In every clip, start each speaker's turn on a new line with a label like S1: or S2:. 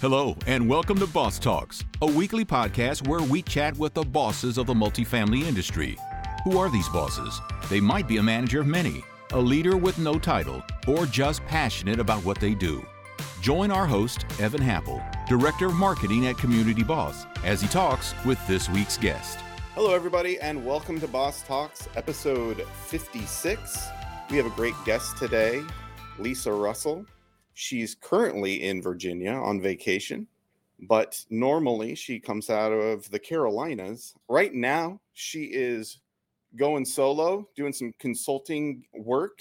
S1: Hello, and welcome to Boss Talks, a weekly podcast where we chat with the bosses of the multifamily industry. Who are these bosses? They might be a manager of many, a leader with no title, or just passionate about what they do. Join our host, Evan Happel, Director of Marketing at Community Boss, as he talks with this week's guest.
S2: Hello, everybody, and welcome to Boss Talks, episode 56. We have a great guest today, Lisa Russell. She's currently in Virginia on vacation, but normally she comes out of the Carolinas. Right now, she is going solo, doing some consulting work.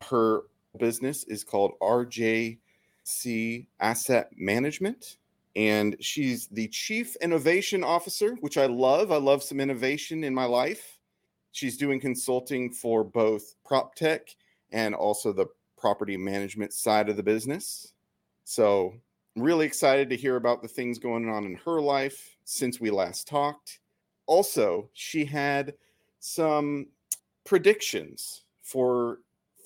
S2: Her business is called RJC Asset Management, and she's the Chief Innovation Officer, which I love. I love some innovation in my life. She's doing consulting for both prop tech and also the property management side of the business. So, really excited to hear about the things going on in her life since we last talked. Also, she had some predictions for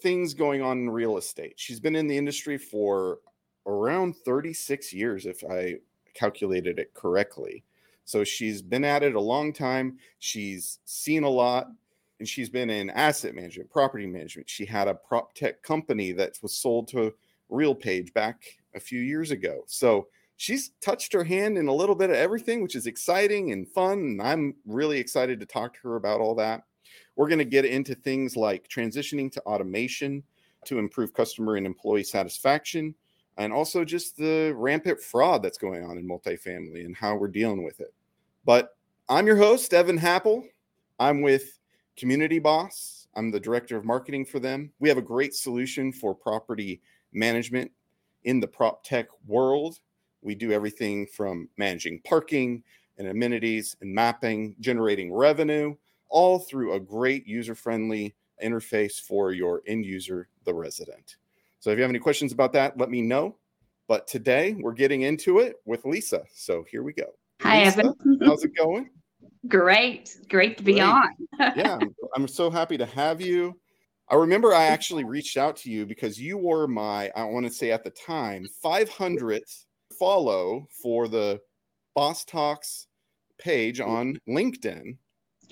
S2: things going on in real estate. She's been in the industry for around 36 years, if I calculated it correctly. So she's been at it a long time. She's seen a lot and she's been in asset management, property management. She had a prop tech company that was sold to RealPage back a few years ago. So she's touched her hand in a little bit of everything, which is exciting and fun. And I'm really excited to talk to her about all that. We're going to get into things like transitioning to automation to improve customer and employee satisfaction, and also just the rampant fraud that's going on in multifamily and how we're dealing with it. But I'm your host, Evan Happel. I'm with Community Boss. I'm the director of marketing for them. We have a great solution for property management in the prop tech world. We do everything from managing parking and amenities and mapping, generating revenue, all through a great user friendly interface for your end user, the resident. So if you have any questions about that, let me know. But today we're getting into it with Lisa. So here we go.
S3: Hi,
S2: Lisa,
S3: Evan.
S2: how's it going?
S3: Great. Great to be
S2: Great.
S3: on.
S2: yeah, I'm, I'm so happy to have you. I remember I actually reached out to you because you were my, I want to say at the time, 500th follow for the Boss Talks page on LinkedIn.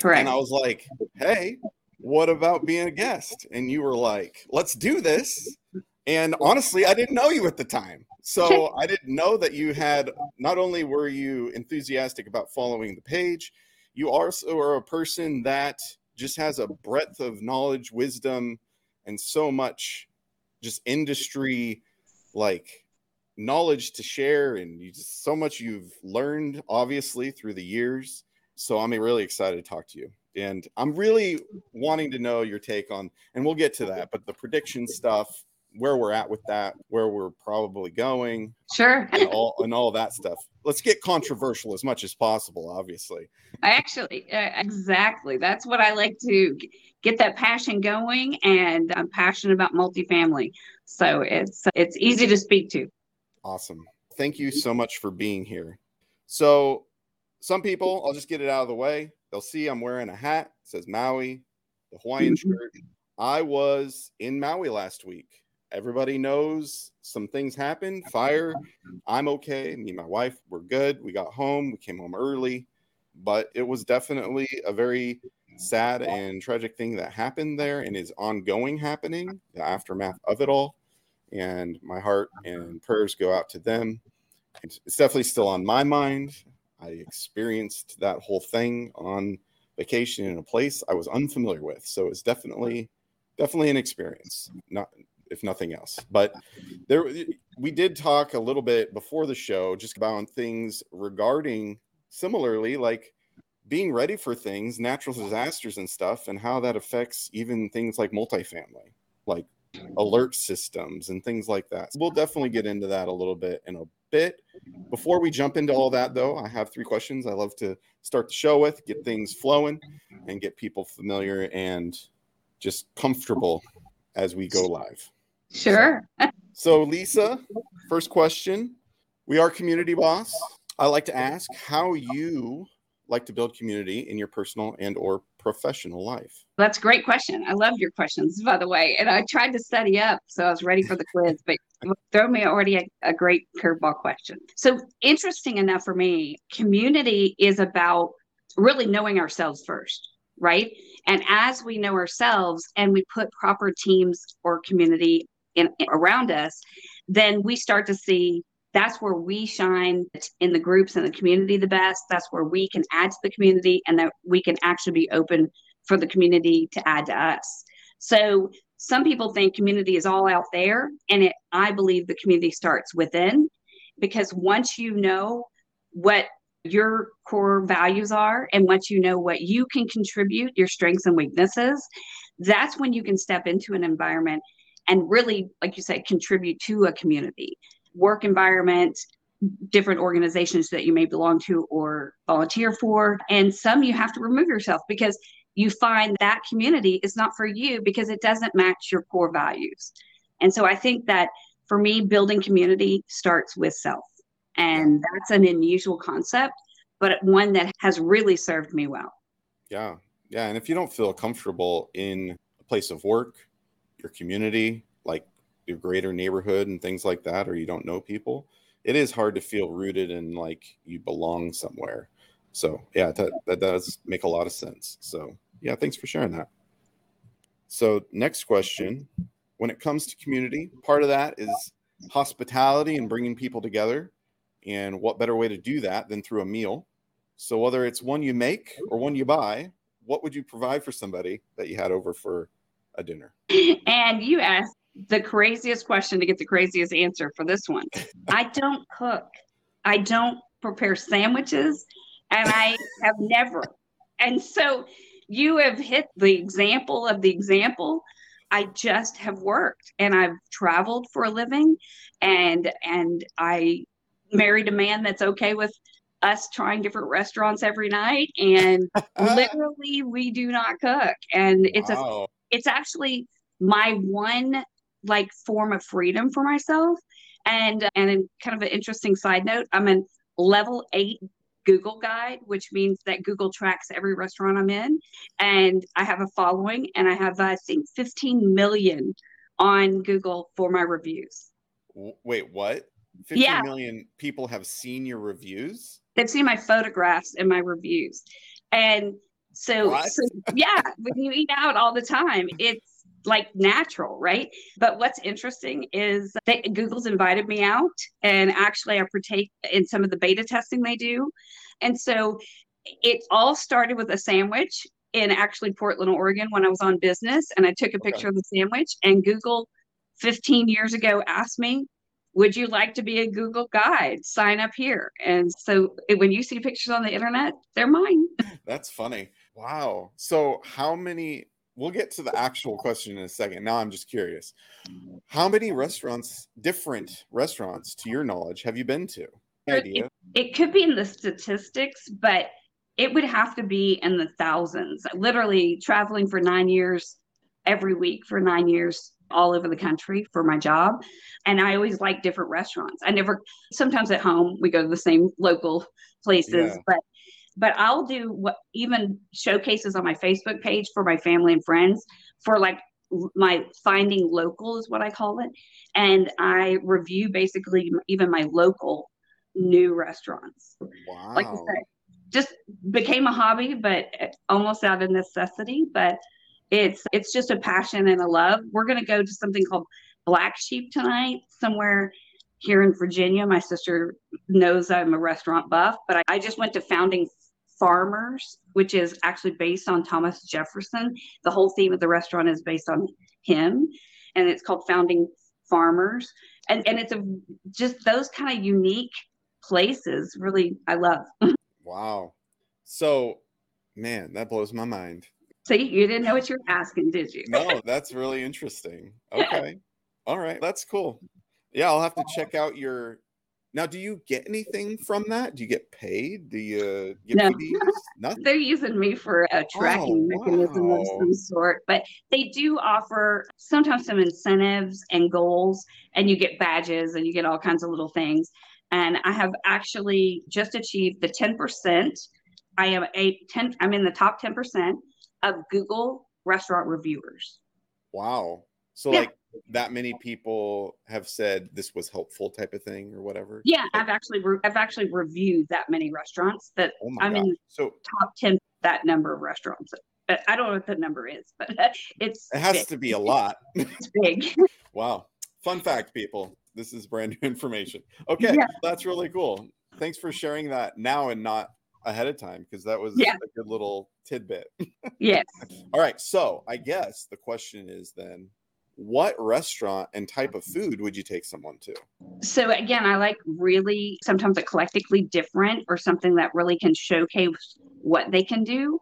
S3: Correct.
S2: And I was like, hey, what about being a guest? And you were like, let's do this. And honestly, I didn't know you at the time. So I didn't know that you had, not only were you enthusiastic about following the page, you also are a person that just has a breadth of knowledge, wisdom, and so much just industry like knowledge to share. And you just so much you've learned, obviously, through the years. So I'm really excited to talk to you. And I'm really wanting to know your take on, and we'll get to that, but the prediction stuff, where we're at with that, where we're probably going,
S3: sure.
S2: and all and all that stuff. Let's get controversial as much as possible, obviously.
S3: I actually, uh, exactly. That's what I like to get that passion going. And I'm passionate about multifamily. So it's, it's easy to speak to.
S2: Awesome. Thank you so much for being here. So, some people, I'll just get it out of the way. They'll see I'm wearing a hat, it says Maui, the Hawaiian
S3: Mhm.
S2: shirt. I was in Maui last week. Everybody knows some things happened. Fire. I'm okay. Me and my wife, we're good. We got home. We came home early, but it was definitely a very sad and tragic thing that happened there and is ongoing happening, the aftermath of it all. And my heart and prayers go out to them. It's definitely still on my mind. I experienced that whole thing on vacation in a place I was unfamiliar with. So it's definitely, definitely an experience. Not if nothing else. But there, we did talk a little bit before the show just about things regarding similarly, like being ready for things, natural disasters and stuff, and how that affects even things like multifamily, like alert systems and things like that. So we'll definitely get into that a little bit in a bit. Before we jump into all that, though, I have three questions I love to start the show with, get things flowing, and get people familiar and just comfortable as we go live.
S3: Sure.
S2: So, Lisa, first question. We are community boss. I like to ask how you like to build community in your personal and or professional life?
S3: That's a great question. I love your questions, by the way. And I tried to study up, so I was ready for the quiz, but throw me already a, a great curveball question. So, interesting enough for me, community is about really knowing ourselves first, right? And as we know ourselves and we put proper teams or community in around us, then we start to see that's where we shine in the groups and the community the best. That's where we can add to the community and that we can actually be open for the community to add to us. So some people think community is all out there and it I believe the community starts within because once you know what your core values are and once you know what you can contribute, your strengths and weaknesses, that's when you can step into an environment and really like you said contribute to a community work environment, different organizations that you may belong to or volunteer for. And some you have to remove yourself because you find that community is not for you because it doesn't match your core values. And so I think that for me, building community starts with self. And that's an unusual concept, but one that has really served me well.
S2: Yeah. Yeah. And if you don't feel comfortable in a place of work, your community, like your greater neighborhood and things like that, or you don't know people, it is hard to feel rooted and like you belong somewhere. So yeah, that, that does make a lot of sense. So yeah, thanks for sharing that. So next question, when it comes to community, part of that is hospitality and bringing people together. And what better way to do that than through a meal? So whether it's one you make or one you buy, what would you provide for somebody that you had over for a dinner?
S3: And you asked the craziest question to get the craziest answer for this one. I don't cook. I don't prepare sandwiches and I have never. And so you have hit the example of the example. I just have worked and I've traveled for a living and and I married a man that's okay with us trying different restaurants every night and literally we do not cook and it's wow. It's actually my one like form of freedom for myself. And and kind of an interesting side note, I'm a level eight Google guide, which means that Google tracks every restaurant I'm in. And I have a following and I have I think 15 million on Google for my reviews.
S2: Wait, what? 15 yeah. million people have seen your reviews?
S3: They've seen my photographs and my reviews. And so, so yeah, when you eat out all the time, it's like natural, right? But what's interesting is that Google's invited me out and actually I partake in some of the beta testing they do. And so it all started with a sandwich in actually Portland, Oregon when I was on business and I took a picture okay. of the sandwich and Google 15 years ago asked me, would you like to be a Google guide? Sign up here. And so when you see pictures on the internet, they're mine.
S2: That's funny. Wow. So how many we'll get to the actual question in a second. Now I'm just curious. How many restaurants, different restaurants to your knowledge, have you been to?
S3: It, it, could be in the statistics, but it would have to be in the thousands. Literally traveling for nine years every week for nine years all over the country for my job. And I always like different restaurants. I never, sometimes at home, we go to the same local places, yeah. but but I'll do what even showcases on my Facebook page for my family and friends for like my finding local is what I call it. And I review basically even my local new restaurants. Wow. Like I said, just became a hobby, but eh, almost out of necessity. But it's it's just a passion and a love. We're gonna go to something called Black Sheep tonight, somewhere here in Virginia. My sister knows I'm a restaurant buff, but I, I just went to Founding Farmers, which is actually based on Thomas Jefferson. The whole theme of the restaurant is based on him, and it's called Founding Farmers. And and it's a just those kind of unique places. Really, I love.
S2: wow. So, man, that blows my mind.
S3: So you didn't know what you were asking, did you?
S2: no, that's really interesting. Okay. All right, that's cool. Yeah, I'll have to check out your now, do you get anything from that? Do you get paid? Do you get no.
S3: Nothing. They're using me for a tracking oh, mechanism wow. of some sort, but they do offer sometimes some incentives and goals, and you get badges and you get all kinds of little things. And I have actually just achieved the 10%. I am a 10, I'm in the top 10% of Google restaurant reviewers.
S2: Wow. So
S3: Yeah.
S2: like that many people have said this was helpful type of thing or whatever.
S3: Yeah, I've actually re- I've actually reviewed that many restaurants that
S2: Oh
S3: I'm in
S2: So
S3: top 10 that number of restaurants. I don't know what the number is, but it's
S2: it has
S3: big.
S2: to be a lot.
S3: It's big.
S2: Wow. Fun fact, people. This is brand new information. Okay.
S3: Yeah.
S2: That's really cool. Thanks for sharing that now and not ahead of time because that was
S3: Yeah.
S2: a good little tidbit.
S3: yes.
S2: All right. So I guess the question is then what restaurant and type of mm-hmm. food would you take someone to?
S3: So again, I like really sometimes eclectically different or something that really can showcase what they can do.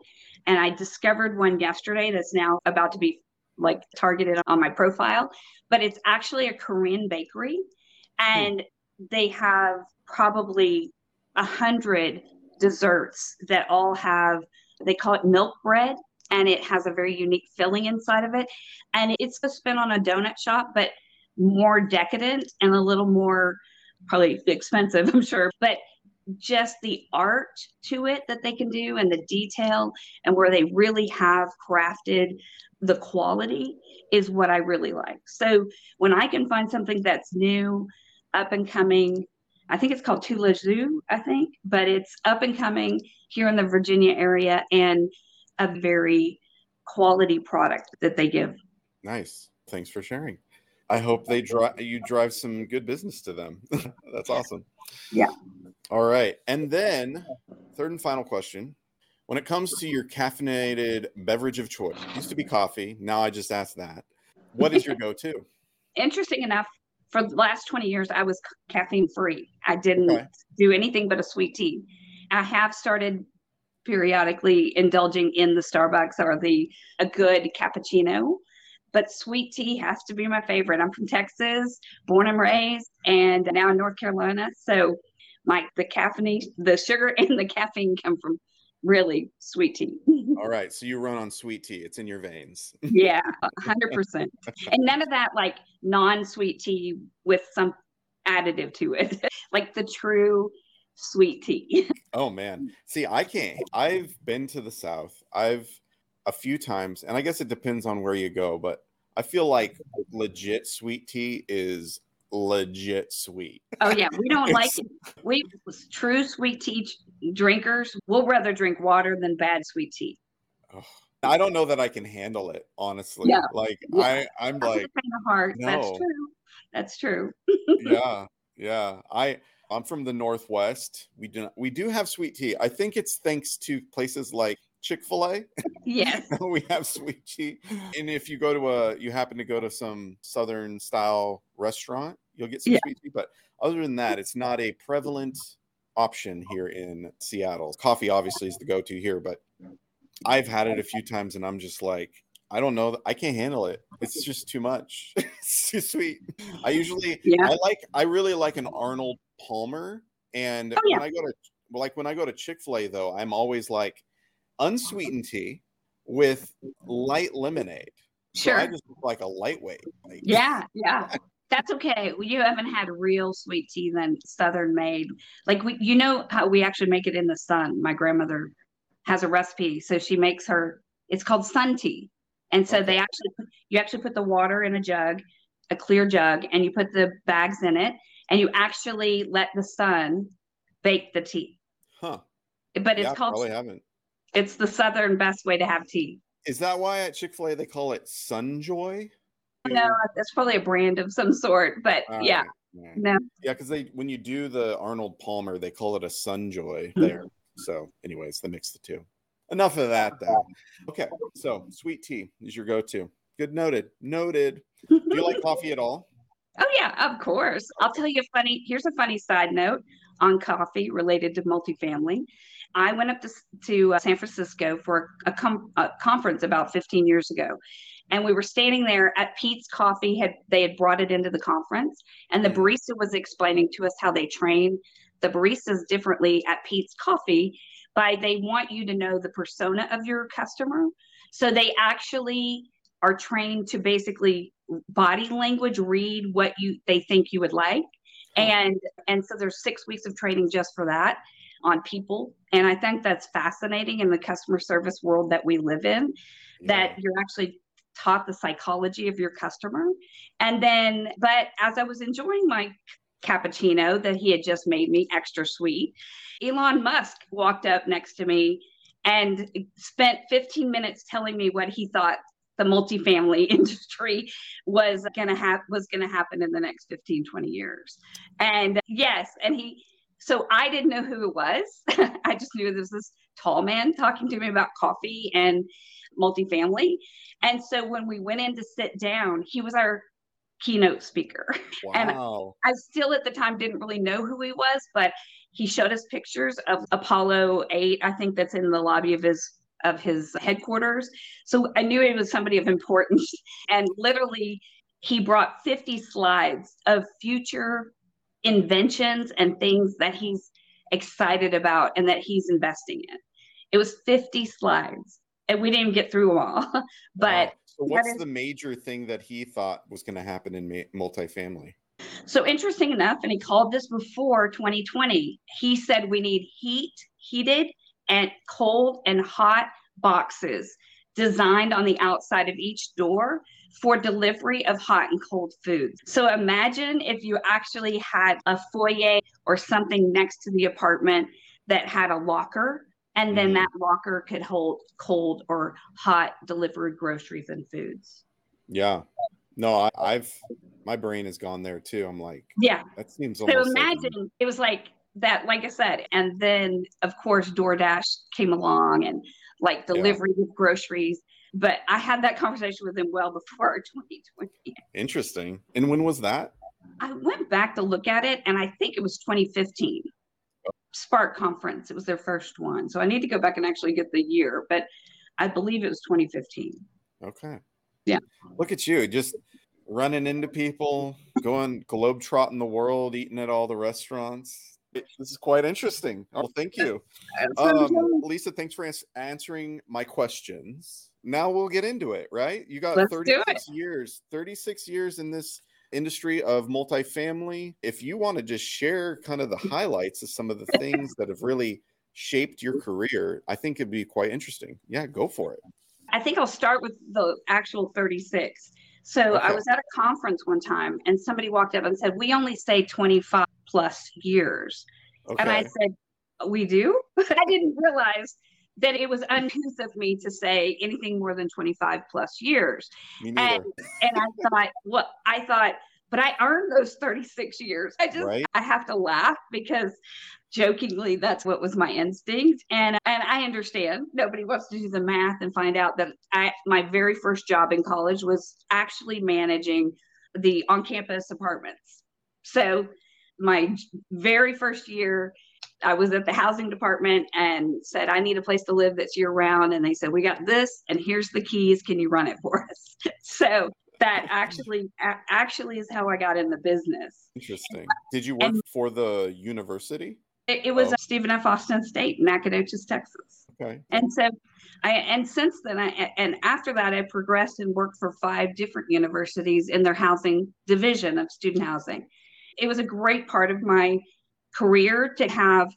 S3: And I discovered one yesterday that's now about to be like targeted on my profile, but it's actually a Korean bakery, hmm. and they have probably a hundred desserts that all have they call it milk bread and it has a very unique filling inside of it. And it's a spin on a donut shop but more decadent and a little more probably expensive i'm sure. But just the art to it that they can do and the detail and where they really have crafted the quality is what i really like. So when i can find something that's new up and coming i think it's called Tous les Jours i think but it's up and coming here in the virginia area. And a very quality product that they give
S2: Nice. Thanks for sharing. I hope they drive you drive some good business to them. That's awesome.
S3: Yeah.
S2: All right. And then third and final question. When it comes to your caffeinated beverage of choice, used to be coffee. Now I just asked that. What is your go-to?
S3: interesting enough for the last 20 years i was caffeine free i didn't
S2: Okay.
S3: do anything but a sweet tea i have started periodically indulging in the starbucks or the a good cappuccino but sweet tea has to be my favorite i'm from texas born and raised and now in north carolina so my the caffeine the sugar and the caffeine come from really sweet tea
S2: All right. So you run on sweet tea. It's in your veins.
S3: Yeah, hundred percent. And none of that like non-sweet tea with some additive to it, like the true sweet tea.
S2: Oh man. See, I can't. I've been to the South. I've a few times, and I guess it depends on where you go, but I feel like legit sweet tea is legit sweet.
S3: Oh yeah, we don't like it. We true sweet tea drinkers will rather drink water than bad sweet tea.
S2: Ugh. I don't know that I can handle it, honestly.
S3: Yeah.
S2: Like
S3: Yeah.
S2: I, I'm like,
S3: of heart. That's true. That's true.
S2: yeah, yeah. I I'm from the Northwest. We do we do have sweet tea. I think it's thanks to places like Chick-fil-A.
S3: Yes.
S2: we have sweet tea. And if you go to a you happen to go to some southern style restaurant, you'll get some
S3: Yeah.
S2: sweet tea. But other than that, it's not a prevalent option here in Seattle. Coffee obviously is the go-to here, but I've had it a few times and I'm just like, I don't know. I can't handle it. It's just too much. it's too sweet. I usually
S3: Yeah.
S2: I like I really like an Arnold Palmer. And
S3: Oh, yeah.
S2: when I go to like when I go to Chick-fil-A though, I'm always like unsweetened tea with light lemonade. So I just look like a lightweight. Like,
S3: Yeah, yeah. That's okay. You haven't had real sweet tea than Southern made. Like we, you know how we actually make it in the sun. My grandmother has a recipe, so she makes her. It's called sun tea, and so they actually you actually put the water in a jug, a clear jug, and you put the bags in it, and you actually let the sun bake the tea.
S2: Huh.
S3: But it's
S2: yeah,
S3: called.
S2: probably haven't.
S3: It's the Southern best way to have tea.
S2: Is that why at Chick-fil-A they call it Sunjoy?
S3: No, that's probably a brand of some sort, but
S2: All
S3: yeah,
S2: right,
S3: no.
S2: Yeah, because they when you do the Arnold Palmer, they call it a. Sunjoy mm-hmm. there. So, anyways, they mix the two. Enough of that though. Okay, so sweet tea is your go-to. Good noted. Noted. Do you like coffee at all?
S3: Oh yeah, of course. I'll tell you a funny. Here's a funny side note on coffee related to multifamily. I went up to to uh, San Francisco for a, com- a conference about 15 years ago, and we were standing there at Peet's Coffee. Had they had brought it into the conference, and the barista was explaining to us how they train the baristas differently at Peet's Coffee. By they want you to know the persona of your customer, so they actually are trained to basically body language read what you they think you would like
S2: oh.
S3: and and so there's six weeks of training just for that on people. And I think that's fascinating in the customer service world that we live in, that you're actually taught the psychology of your customer. And then, but as I was enjoying my cappuccino that he had just made me extra sweet, Elon Musk walked up next to me and spent 15 minutes telling me what he thought the multifamily industry was going to have was going to happen in the next 15 20 years. And yes and he so i didn't know who it was. I just knew there was this tall man talking to me about coffee and multifamily. And so when we went in to sit down he was our keynote speaker. Wow. and i still at the time didn't really know who he was but he showed us pictures of apollo 8 i think that's in the lobby of his of his headquarters. So I knew he was somebody of importance. And literally, he brought 50 slides of future inventions and things that he's excited about and that he's investing in. It was 50 slides, and we didn't get through them all. but wow.
S2: so what's is, the major thing that he thought was going to happen in multifamily?
S3: So interesting enough, and he called this before 2020. He said we need heat, heated, and cold and hot boxes designed on the outside of each door for delivery of hot and cold foods. So imagine if you actually had a foyer or something next to the apartment that had a locker and then mm-hmm. that locker could hold cold or hot delivered groceries and foods.
S2: Yeah. No, I, have my brain has gone there too. I'm like,
S3: yeah,
S2: that seems.
S3: So imagine like, it was like that, like I said, and then of course DoorDash came along and like delivery yeah. of groceries. But I had that conversation with him well before 2020.
S2: Interesting. And when was that?
S3: I went back to look at it, and I think it was 2015. Spark conference. It was their first one. So I need to go back and actually get the year, but I believe it was 2015.
S2: Okay.
S3: Yeah.
S2: Look at you, just running into people, going globe trotting the world, eating at all the restaurants. This is quite interesting. Oh, thank you. Um, Lisa, thanks for ans- answering my questions. Now we'll get into it, right? You got Let's 36 years, 36 years in this industry of multifamily. If you want to just share kind of the highlights of some of the things that have really shaped your career, I think it'd be quite interesting. Yeah, go for it.
S3: I think I'll start with the actual 36. So okay. I was at a conference one time and somebody walked up and said, We only say 25 plus years. Okay. And I said, We do? I didn't realize that it was uncouth of me to say anything more than 25 plus years. And, and I thought, well, I thought, but I earned those 36 years. I just, right? I have to laugh because jokingly that's what was my instinct and and I understand nobody wants to do the math and find out that I my very first job in college was actually managing the on-campus apartments. So my very first year I was at the housing department and said I need a place to live that's year round and they said we got this and here's the keys can you run it for us. so that actually actually is how I got in the business.
S2: Interesting. Did you work and, for the university?
S3: It, it was oh. Stephen F. Austin State, Nacogdoches, Texas.
S2: Okay.
S3: And so, I and since then, I and after that, I progressed and worked for five different universities in their housing division of student housing. It was a great part of my career to have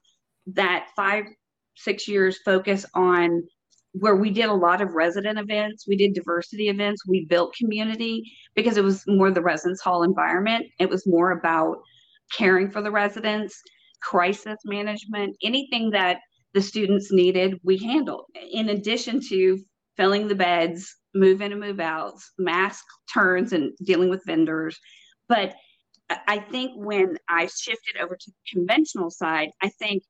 S3: that five six years focus on where we did a lot of resident events we did diversity events we built community because it was more the residence hall environment it was more about caring for the residents crisis management, anything that the students needed, we handled. In addition to filling the beds, move in and move out, mask turns, and dealing with vendors. But I think when I shifted over to the conventional side, I think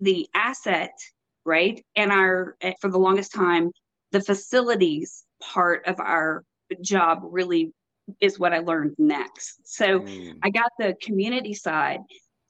S3: the asset, right, and our, for the longest time, the facilities part of our job really is what I learned next. So mm. I got the community side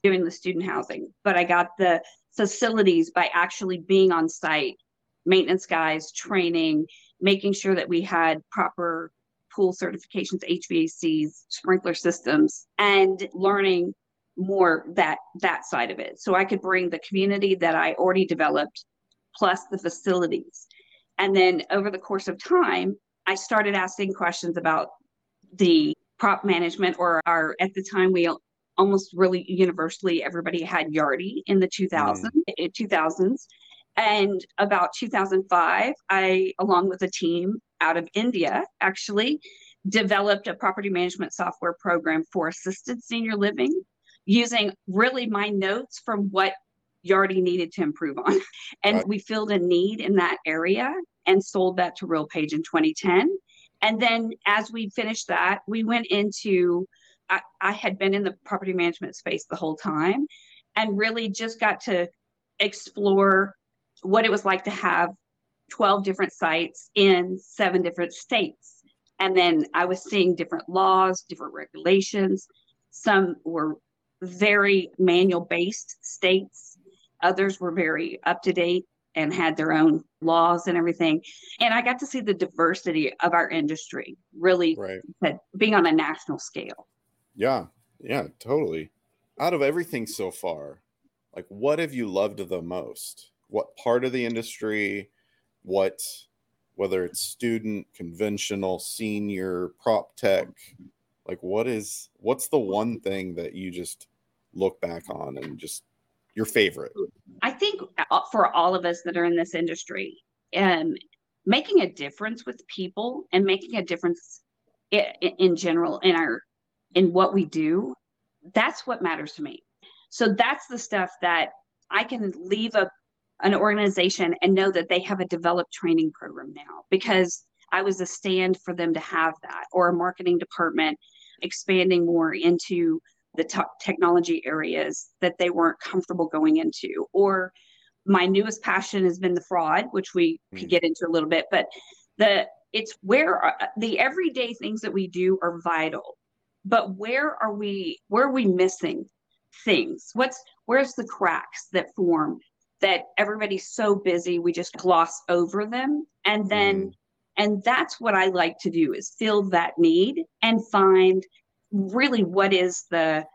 S3: doing the student housing, but I got the facilities by actually being on site, maintenance guys, training, making sure that we had proper pool certifications, HVACs, sprinkler systems, and learning more that that side of it. So I could bring the community that I already developed plus the facilities. And then over the course of time, I started asking questions about the prop management or our at the time we almost really universally everybody had Yardi in the 2000s, mm. 2000s. And about 2005, I, along with a team out of India, actually developed a property management software program for assisted senior living using really my notes from what Yardi needed to improve on. And right. we filled a need in that area and sold that to RealPage in 2010. And then as we finished that, we went into, I, I had been in the property management space the whole time and really just got to explore what it was like to have 12 different sites in seven different states. And then I was seeing different laws, different regulations. Some were very manual based states, others were very up to date and had their own laws and everything. And I got to see the diversity of our industry really right. being on a national scale.
S2: Yeah, yeah, totally. Out of everything so far, like what have you loved the most? What part of the industry? What, whether it's student, conventional, senior, prop tech, like what is, what's the one thing that you just look back on and just your favorite?
S3: I think uh, for all of us that are in this industry, um, making a difference with people and making a difference in, in general in our in what we do, that's what matters to me. So that's the stuff that I can leave a an organization and know that they have a developed training program now because I was a stand for them to have that or a marketing department expanding more into the t- technology areas that they weren't comfortable going into or my newest passion has been the fraud which we mm. could get into a little bit but the it's where uh, the everyday things that we do are vital but where are we where are we missing things what's where's the cracks that form that everybody's so busy we just gloss over them and then mm. and that's what i like to do is fill that need and find really what is the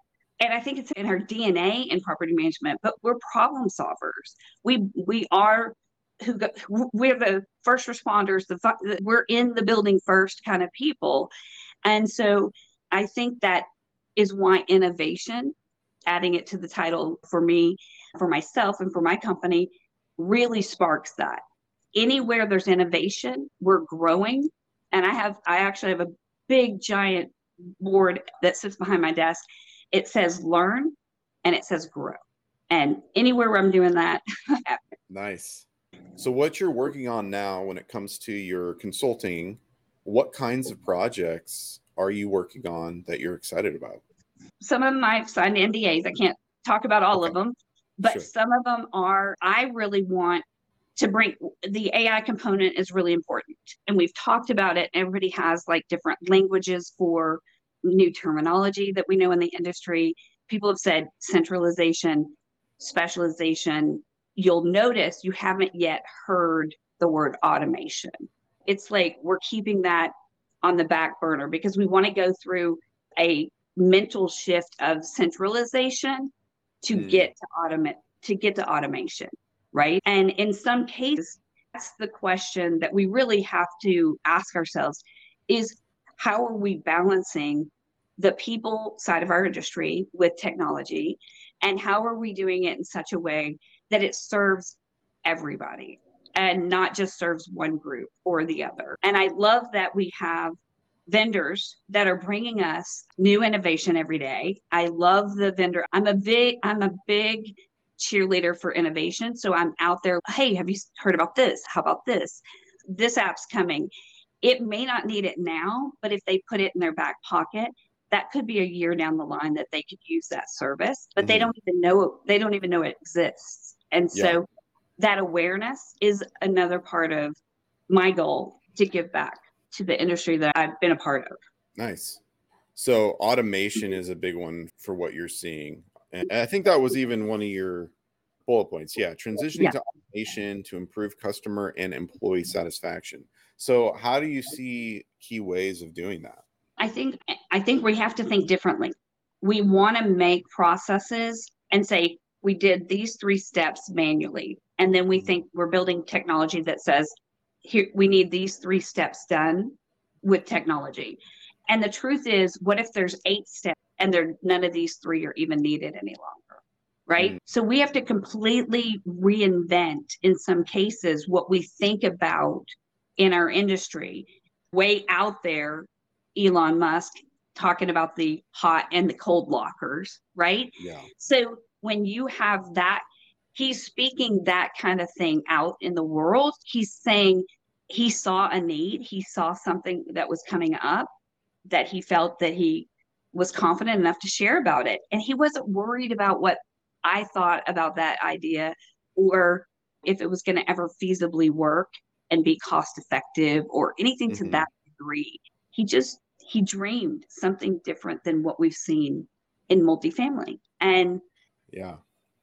S3: and I think it's in our DNA in property management, but we're problem solvers. We we are who go, we're the first responders. The we're in the building first kind of people, and so I think that is why innovation, adding it to the title for me, for myself, and for my company, really sparks that. Anywhere there's innovation, we're growing, and I have I actually have a big giant board that sits behind my desk. It says learn and it says grow. And anywhere where I'm doing that.
S2: nice. So, what you're working on now when it comes to your consulting, what kinds of projects are you working on that you're excited about?
S3: Some of them I've signed NDAs. I can't talk about all okay. of them, but sure. some of them are, I really want to bring the AI component is really important. And we've talked about it. Everybody has like different languages for new terminology that we know in the industry. People have said centralization, specialization. You'll notice you haven't yet heard the word automation. It's like we're keeping that on the back burner because we want to go through a mental shift of centralization to mm. get to automate to get to automation right? And in some cases, that's the question that we really have to ask ourselves is how are we balancing the people side of our industry with technology and how are we doing it in such a way that it serves everybody and not just serves one group or the other and i love that we have vendors that are bringing us new innovation every day i love the vendor i'm a big i'm a big cheerleader for innovation. So I'm out there, hey, have you heard about this? How about this? This app's coming. It may not need it now, but if they put it in their back pocket, that could be a year down the line that they could use that service, but mm-hmm. they don't even know they don't even know it exists. And so that awareness is another part of my goal to give back to the industry that I've been a part of.
S2: Nice. So automation is a big one for what you're seeing. And I think that was even one of your bullet points. Yeah, transitioning yeah. to automation to improve customer and employee satisfaction. So, how do you see key ways of doing that?
S3: I think I think we have to think differently. We want to make processes and say we did these three steps manually, and then we mm-hmm. think we're building technology that says here we need these three steps done with technology. And the truth is, what if there's eight steps and they're none of these three are even needed any longer right mm. so we have to completely reinvent in some cases what we think about in our industry way out there elon musk talking about the hot and the cold lockers right
S2: yeah
S3: so when you have that he's speaking that kind of thing out in the world he's saying he saw a need he saw something that was coming up that he felt that he was confident enough to share about it. And he wasn't worried about what I thought about that idea or if it was going to ever feasibly work and be cost effective or anything mm-hmm. to that degree. He just he dreamed something different than what we've seen in multifamily. And
S2: yeah.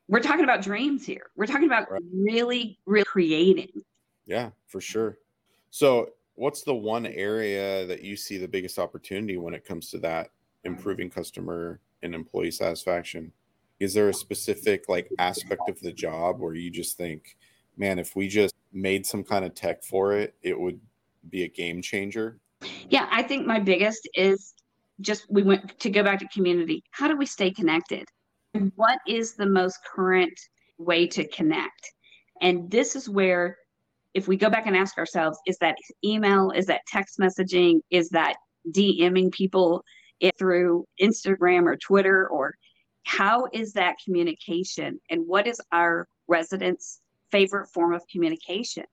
S3: We're talking about dreams here. We're talking about right. really, really creating.
S2: Yeah, for sure. So, what's the one area that you see the biggest opportunity when it comes to that improving customer and employee satisfaction is there a specific like aspect of the job where you just think man if we just made some kind of tech for it it would be a game changer
S3: yeah i think my biggest is just we went to go back to community how do we stay connected what is the most current way to connect? And this is where if we go back and ask ourselves is that email is that text messaging is that dming people through Instagram or Twitter or how is that communication? And what is our residents favorite form of communication?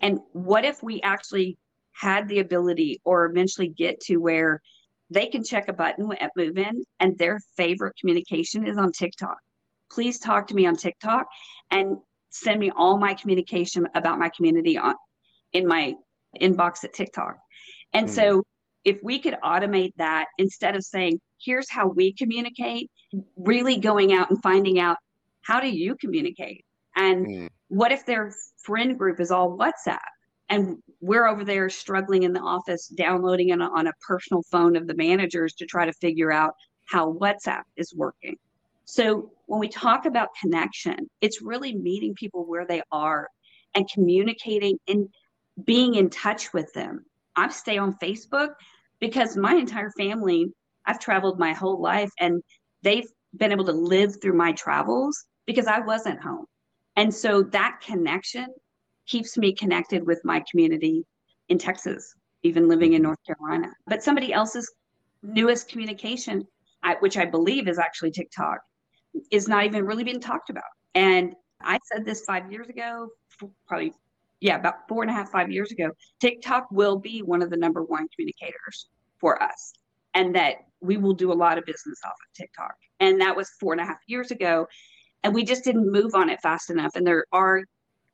S3: And what if we actually had the ability or eventually get to where they can check a button at move in and their favorite communication is on tiktok please talk to me on tiktok and send me all my communication about my community on in my inbox at tiktok and mm. so if we could automate that instead of saying, here's how we communicate, really going out and finding out how do you communicate? And mm. what if their friend group is all WhatsApp? And we're over there struggling in the office, downloading it on a personal phone of the managers to try to figure out how WhatsApp is working. So when we talk about connection, it's really meeting people where they are and communicating and being in touch with them. I stay on Facebook because my entire family, I've traveled my whole life and they've been able to live through my travels because I wasn't home. And so that connection keeps me connected with my community in Texas, even living in mm-hmm. North Carolina. But somebody else's newest communication, which I believe is actually TikTok, is not even really being talked about. And I said this five years ago, probably yeah, about four and a half, five years ago, TikTok will be one of the number one communicators for us. And that we will do a lot of business off of TikTok. And that was four and a half years ago. And we just didn't move on it fast enough. And there are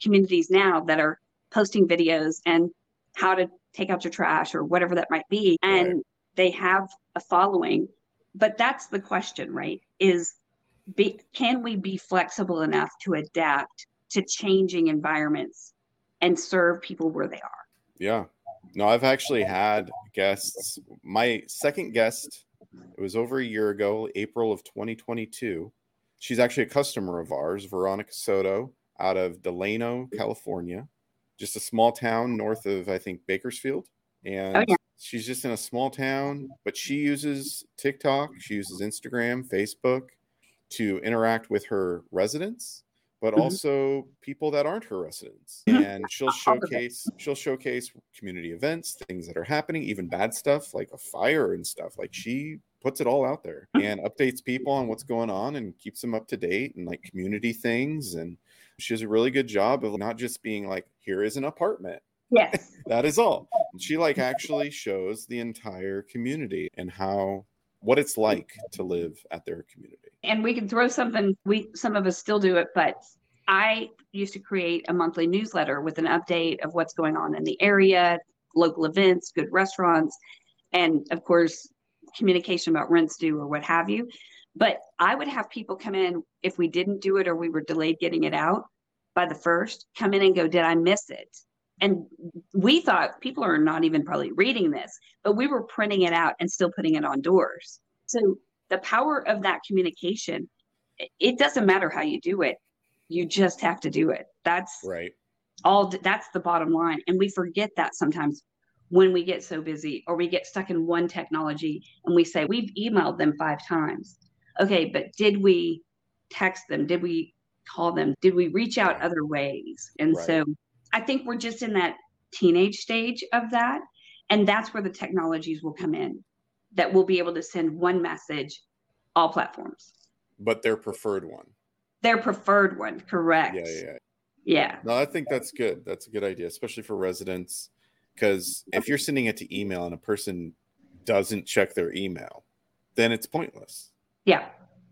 S3: communities now that are posting videos and how to take out your trash or whatever that might be. And right. they have a following. But that's the question, right? Is be, can we be flexible enough to adapt to changing environments and serve people where they are.
S2: Yeah. No, I've actually had guests. My second guest, it was over a year ago, April of 2022. She's actually a customer of ours, Veronica Soto, out of Delano, California, just a small town north of, I think, Bakersfield. And oh, yeah. she's just in a small town, but she uses TikTok, she uses Instagram, Facebook to interact with her residents but mm-hmm. also people that aren't her residents mm-hmm. and she'll showcase she'll showcase community events things that are happening even bad stuff like a fire and stuff like she puts it all out there mm-hmm. and updates people on what's going on and keeps them up to date and like community things and she does a really good job of not just being like here is an apartment
S3: yes
S2: that is all she like actually shows the entire community and how what it's like to live at their community.
S3: And we can throw something we some of us still do it, but I used to create a monthly newsletter with an update of what's going on in the area, local events, good restaurants, and of course communication about rents due or what have you. But I would have people come in if we didn't do it or we were delayed getting it out by the first, come in and go, Did I miss it? and we thought people are not even probably reading this, but we were printing it out and still putting it on doors. So the power of that communication, it doesn't matter how you do it. You just have to do it. That's
S2: right.
S3: All that's the bottom line. And we forget that sometimes when we get so busy or we get stuck in one technology and we say we've emailed them five times okay but did we text them did we call them did we reach out other ways and
S2: Right.
S3: so i think we're just in that teenage stage of that and that's where the technologies will come in that we'll be able to send one message all platforms
S2: but their preferred one.
S3: their preferred one correct
S2: Yeah, yeah, yeah.
S3: yeah
S2: No, I think that's good. That's a good idea, especially for residents. Because if you're sending it to email and a person doesn't check their email, then it's pointless.
S3: Yeah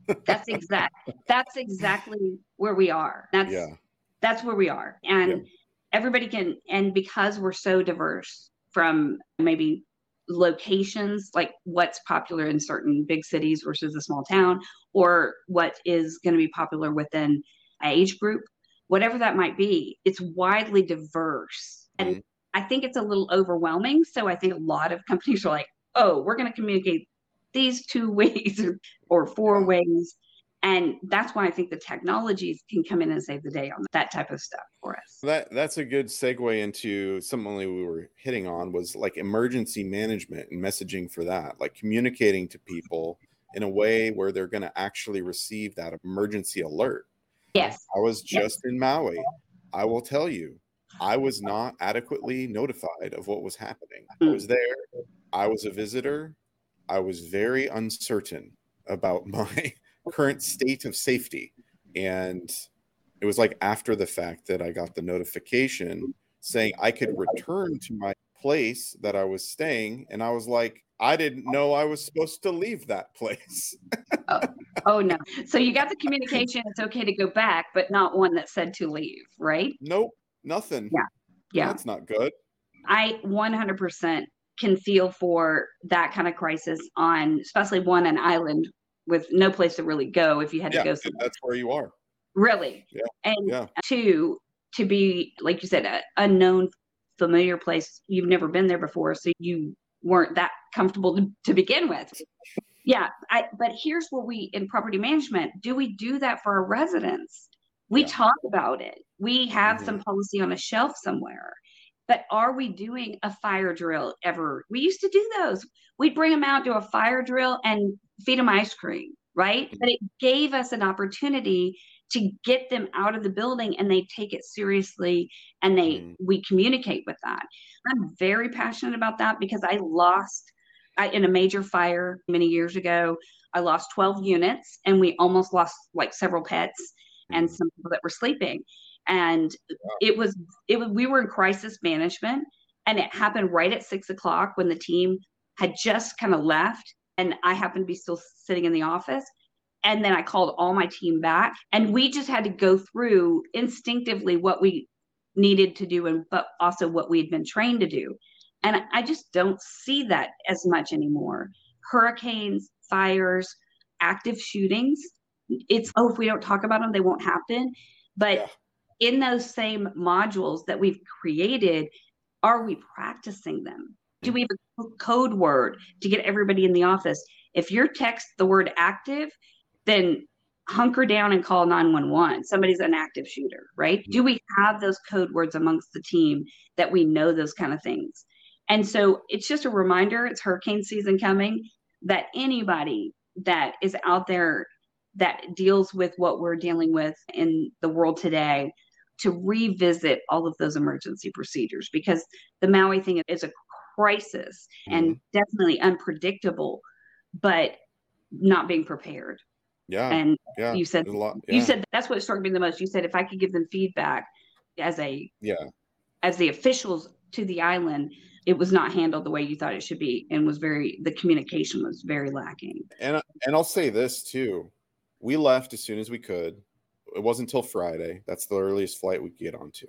S3: that's exact that's exactly where we are that's
S2: Yeah.
S3: that's where we are and
S2: Yeah.
S3: everybody can and because we're so diverse from maybe locations like what's popular in certain big cities versus a small town or what is going to be popular within age group whatever that might be it's widely diverse and
S2: Mhm.
S3: i think it's a little overwhelming so i think a lot of companies are like oh we're going to communicate these two ways or, or four ways and that's why i think the technologies can come in and save the day on that type of stuff for us
S2: That that's a good segue into something we were hitting on was like emergency management and messaging for that, like communicating to people in a way where they're going to actually receive that emergency alert.
S3: yes
S2: I was
S3: Yes.
S2: just in Maui. I will tell you, I was not adequately notified of what was happening. I
S3: Mm.
S2: was there. I was a visitor. I was very uncertain about my current state of safety. And it was like after the fact that I got the notification saying I could return to my place that I was staying. And I was like, I didn't know I was supposed to leave that place.
S3: Oh, oh no so you got the communication it's okay to go back but not one that said to leave right
S2: nope, nothing.
S3: Yeah. yeah
S2: That's not good.
S3: I 100% can feel for that kind of crisis on, especially one an island with no place to really go if you had
S2: Yeah,
S3: to go somewhere.
S2: that's where you are.
S3: Really.
S2: Yeah,
S3: And
S2: yeah.
S3: two, to be, like you said, a unknown, familiar place. You've never been there before. So you weren't that comfortable to, to begin with. Yeah. I, but here's what we in property management do we do that for our residents? We
S2: Yeah.
S3: talk about it. We have
S2: Mhm.
S3: some policy on a shelf somewhere. But are we doing a fire drill ever? We used to do those. We'd bring them out, do a fire drill, and feed them ice cream, right? But it gave us an opportunity to get them out of the building and they take it seriously and they
S2: Mhm.
S3: we communicate with that. I'm very passionate about that because I lost I, in a major fire many years ago. I lost 12 units and we almost lost like several pets and
S2: Mhm.
S3: some people that were sleeping. And it was it was we were in crisis management and it happened right at six o'clock when the team had just kind of left and I happened to be still sitting in the office. And then I called all my team back and we just had to go through instinctively what we needed to do and but also what we had been trained to do. And I- I just don't see that as much anymore. Hurricanes, fires, active shootings. It's oh, if we don't talk about them, they won't happen. But
S2: Yeah.
S3: In those same modules that we've created, are we practicing them? Do we have a code word to get everybody in the office? If you're text the word active, then hunker down and call 911. Somebody's an active shooter, right? Mm-hmm. Do we have those code words amongst the team that we know those kind of things? And so it's just a reminder it's hurricane season coming that anybody that is out there that deals with what we're dealing with in the world today to revisit all of those emergency procedures because the Maui thing is a crisis and mm-hmm. definitely unpredictable, but not being prepared.
S2: Yeah,
S3: And
S2: yeah.
S3: you said
S2: lot.
S3: you said that's what struck me the most. You said if I could give them feedback as a
S2: yeah,
S3: as the officials to the island, it was not handled the way you thought it should be and was very the communication was very lacking.
S2: and and I'll say this too: we left as soon as we could. It wasn't until Friday. That's the earliest flight we could get onto.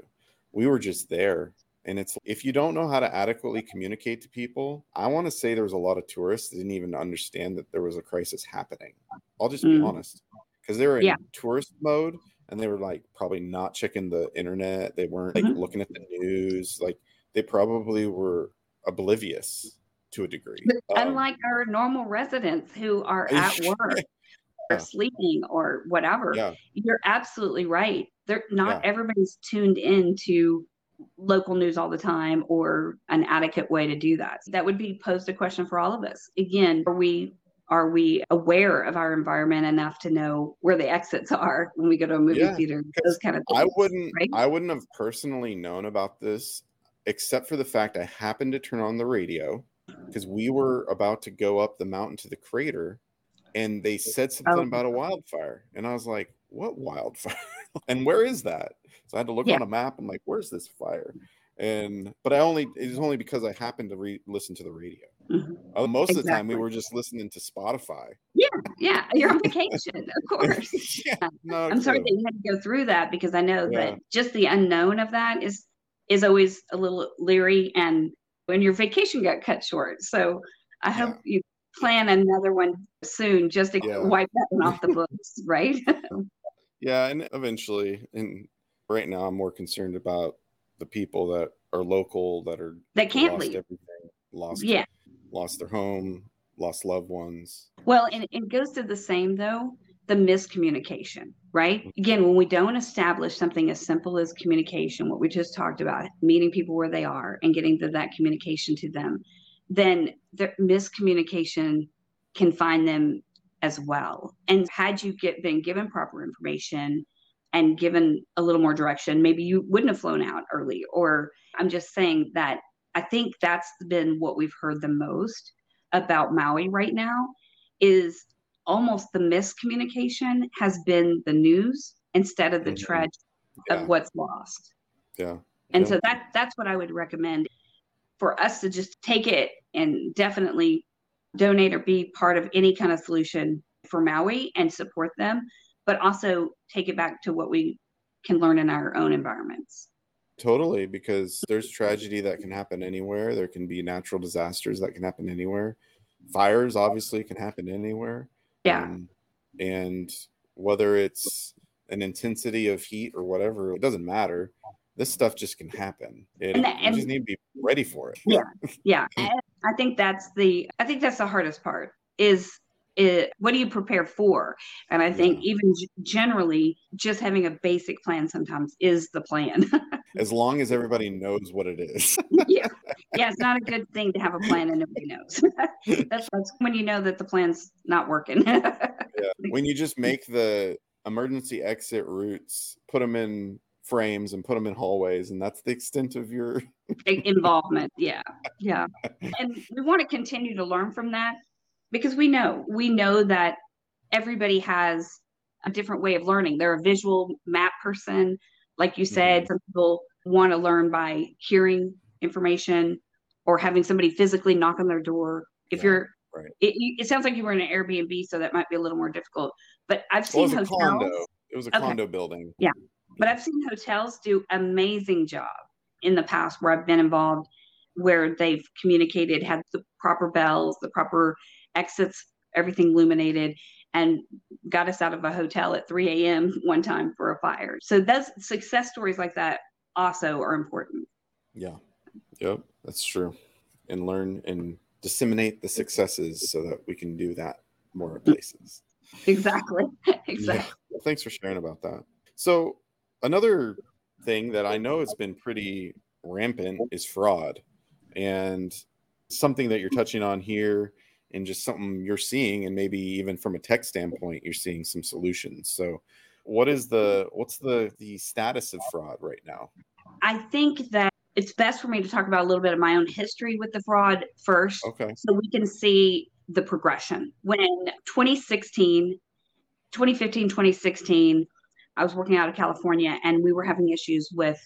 S2: We were just there, and it's if you don't know how to adequately communicate to people, I want to say there was a lot of tourists that didn't even understand that there was a crisis happening. I'll just be
S3: Mm.
S2: honest, because they were in
S3: Yeah.
S2: tourist mode and they were like probably not checking the internet. They weren't like
S3: Mhm.
S2: looking at the news. Like they probably were oblivious to a degree. Um,
S3: Unlike our normal residents who are at work
S2: Yeah.
S3: sleeping or whatever.
S2: yeah,
S3: You're absolutely right. They're not
S2: Yeah.
S3: everybody's tuned in to local news all the time or an adequate way to do that. That would be posed a question for all of us. Again, are we are we aware of our environment enough to know where the exits are when we go to a movie yeah, theater? Those kind of
S2: things. I wouldn't right? I wouldn't have personally known about this except for the fact I happened to turn on the radio because we mm-hmm. were about to go up the mountain to the crater and they said something oh. about a wildfire. And I was like, what wildfire? and where is that? So I had to look yeah. on a map. I'm like, where's this fire? And but I only it was only because I happened to re- listen to the radio. Mm-hmm. Uh, most exactly. of the time, we were just listening to Spotify.
S3: Yeah, yeah, you're on vacation, of course. yeah, no, I'm sorry that you had to go through that because I know yeah. that just the unknown of that is is always a little leery, and when your vacation got cut short. So I yeah. hope you plan another one soon, just to wipe that one off the books, right?
S2: yeah, and eventually, and right now, I'm more concerned about the people that are local that are
S3: that can't leave
S2: everything, lost yeah, lost their home, lost loved ones.
S3: Well, and it goes to the same though the miscommunication, right? Mm-hmm. Again, when we don't establish something as simple as communication, what we just talked about, meeting people where they are and getting to that communication to them, then the miscommunication can find them as well. And had you get been given proper information and given a little more direction, maybe you wouldn't have flown out early. Or I'm just saying that I think that's been what we've heard the most about Maui right now is almost the miscommunication has been the news instead of the mm-hmm. tragedy yeah. of what's lost.
S2: Yeah.
S3: And
S2: yeah.
S3: so that that's what I would recommend for us to just take it and definitely donate or be part of any kind of solution for Maui and support them, but also take it back to what we can learn in our own environments.
S2: Totally, because there's tragedy that can happen anywhere. There can be natural disasters that can happen anywhere. Fires obviously can happen anywhere.
S3: Yeah. Um,
S2: and whether it's an intensity of heat or whatever, it doesn't matter. This stuff just can happen. It, and, and, you just need to be ready for it.
S3: Yeah. Yeah. I think that's the I think that's the hardest part is it, what do you prepare for? And I think yeah. even g- generally, just having a basic plan sometimes is the plan.
S2: as long as everybody knows what it is.
S3: yeah, yeah, it's not a good thing to have a plan and nobody knows. that's, that's when you know that the plan's not working. yeah,
S2: when you just make the emergency exit routes, put them in frames and put them in hallways and that's the extent of your
S3: involvement yeah yeah and we want to continue to learn from that because we know we know that everybody has a different way of learning they're a visual map person like you said mm-hmm. some people want to learn by hearing information or having somebody physically knock on their door if yeah, you're right. it, it, sounds like you were in an airbnb so that might be a little more difficult but i've seen well, it
S2: hotels condo. it was a okay. condo building
S3: yeah but i've seen hotels do amazing job in the past where i've been involved where they've communicated had the proper bells the proper exits, everything illuminated, and got us out of a hotel at 3 a.m. one time for a fire. So those success stories like that also are important.
S2: Yeah. Yep. That's true. And learn and disseminate the successes so that we can do that more places.
S3: Exactly. exactly.
S2: Yeah. Thanks for sharing about that. So another thing that I know has been pretty rampant is fraud. And something that you're touching on here and just something you're seeing and maybe even from a tech standpoint you're seeing some solutions. So what is the what's the the status of fraud right now?
S3: I think that it's best for me to talk about a little bit of my own history with the fraud first
S2: okay.
S3: so we can see the progression. When 2016 2015 2016 i was working out of california and we were having issues with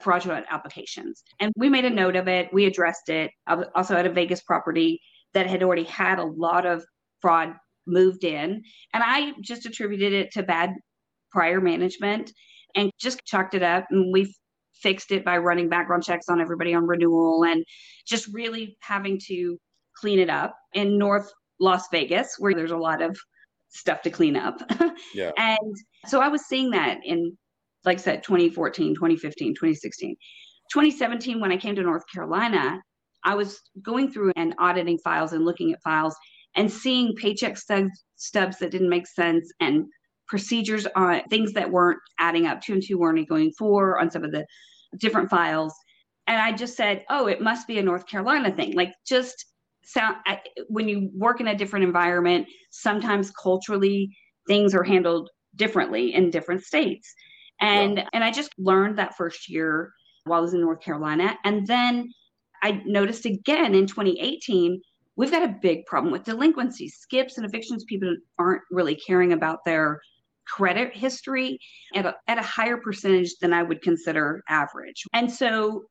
S3: fraudulent applications and we made a note of it we addressed it I was also at a vegas property that had already had a lot of fraud moved in. And I just attributed it to bad prior management and just chalked it up. And we fixed it by running background checks on everybody on renewal and just really having to clean it up in North Las Vegas, where there's a lot of stuff to clean up.
S2: Yeah.
S3: and so I was seeing that in, like I said, 2014, 2015, 2016. 2017, when I came to North Carolina, I was going through and auditing files and looking at files and seeing paycheck stubs, stubs that didn't make sense and procedures on things that weren't adding up. Two and two weren't going four on some of the different files. and I just said, "Oh, it must be a North Carolina thing." Like just sound when you work in a different environment, sometimes culturally things are handled differently in different states. And yeah. and I just learned that first year while I was in North Carolina. And then I noticed again in 2018, we've got a big problem with delinquency, skips and evictions. People aren't really caring about their credit history at a, at a higher percentage than I would consider average. And so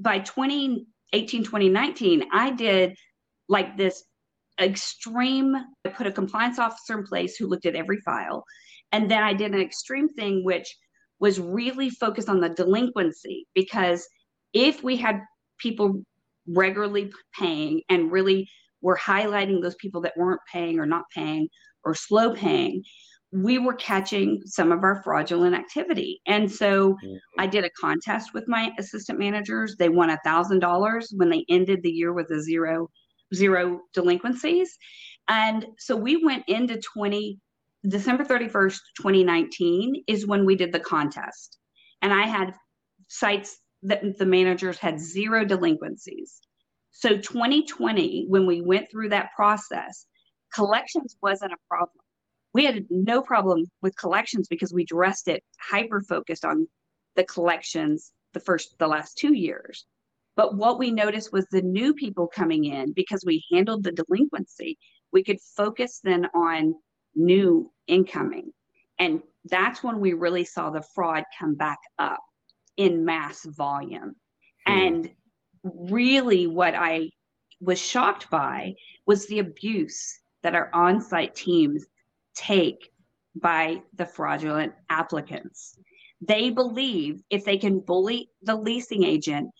S3: by 2018, 2019, I did like this extreme, I put a compliance officer in place who looked at every file. And then I did an extreme thing, which was really focused on the delinquency because if we had people regularly paying and really were highlighting those people that weren't paying or not paying or slow paying, we were catching some of our fraudulent activity. And so mm-hmm. I did a contest with my assistant managers. They won a thousand dollars when they ended the year with a zero zero delinquencies. And so we went into 20 December 31st, 2019 is when we did the contest. And I had sites that the managers had zero delinquencies. So 2020, when we went through that process, collections wasn't a problem. We had no problem with collections because we dressed it hyper focused on the collections the first the last two years. But what we noticed was the new people coming in because we handled the delinquency, we could focus then on new incoming. And that's when we really saw the fraud come back up in mass volume. Hmm. And really, what I was shocked by was the abuse that our on site teams take by the fraudulent applicants. They believe if they can bully the leasing agent,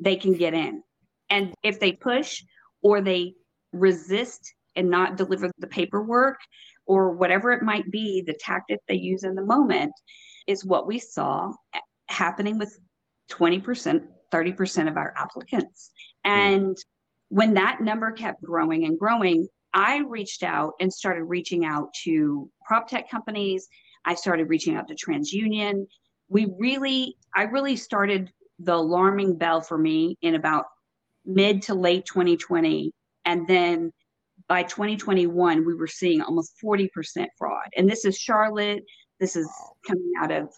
S3: they can get in. And if they push or they resist and not deliver the paperwork, or whatever it might be, the tactic they use in the moment is what we saw happening with 20%, 30% of our applicants. Hmm. And when that number kept growing and growing, I reached out and started reaching out to prop tech companies. I started reaching out to TransUnion. We really, I really started the alarming bell for me in about mid to late 2020. And then by 2021, we were seeing almost 40% fraud. And this is Charlotte. This is coming out of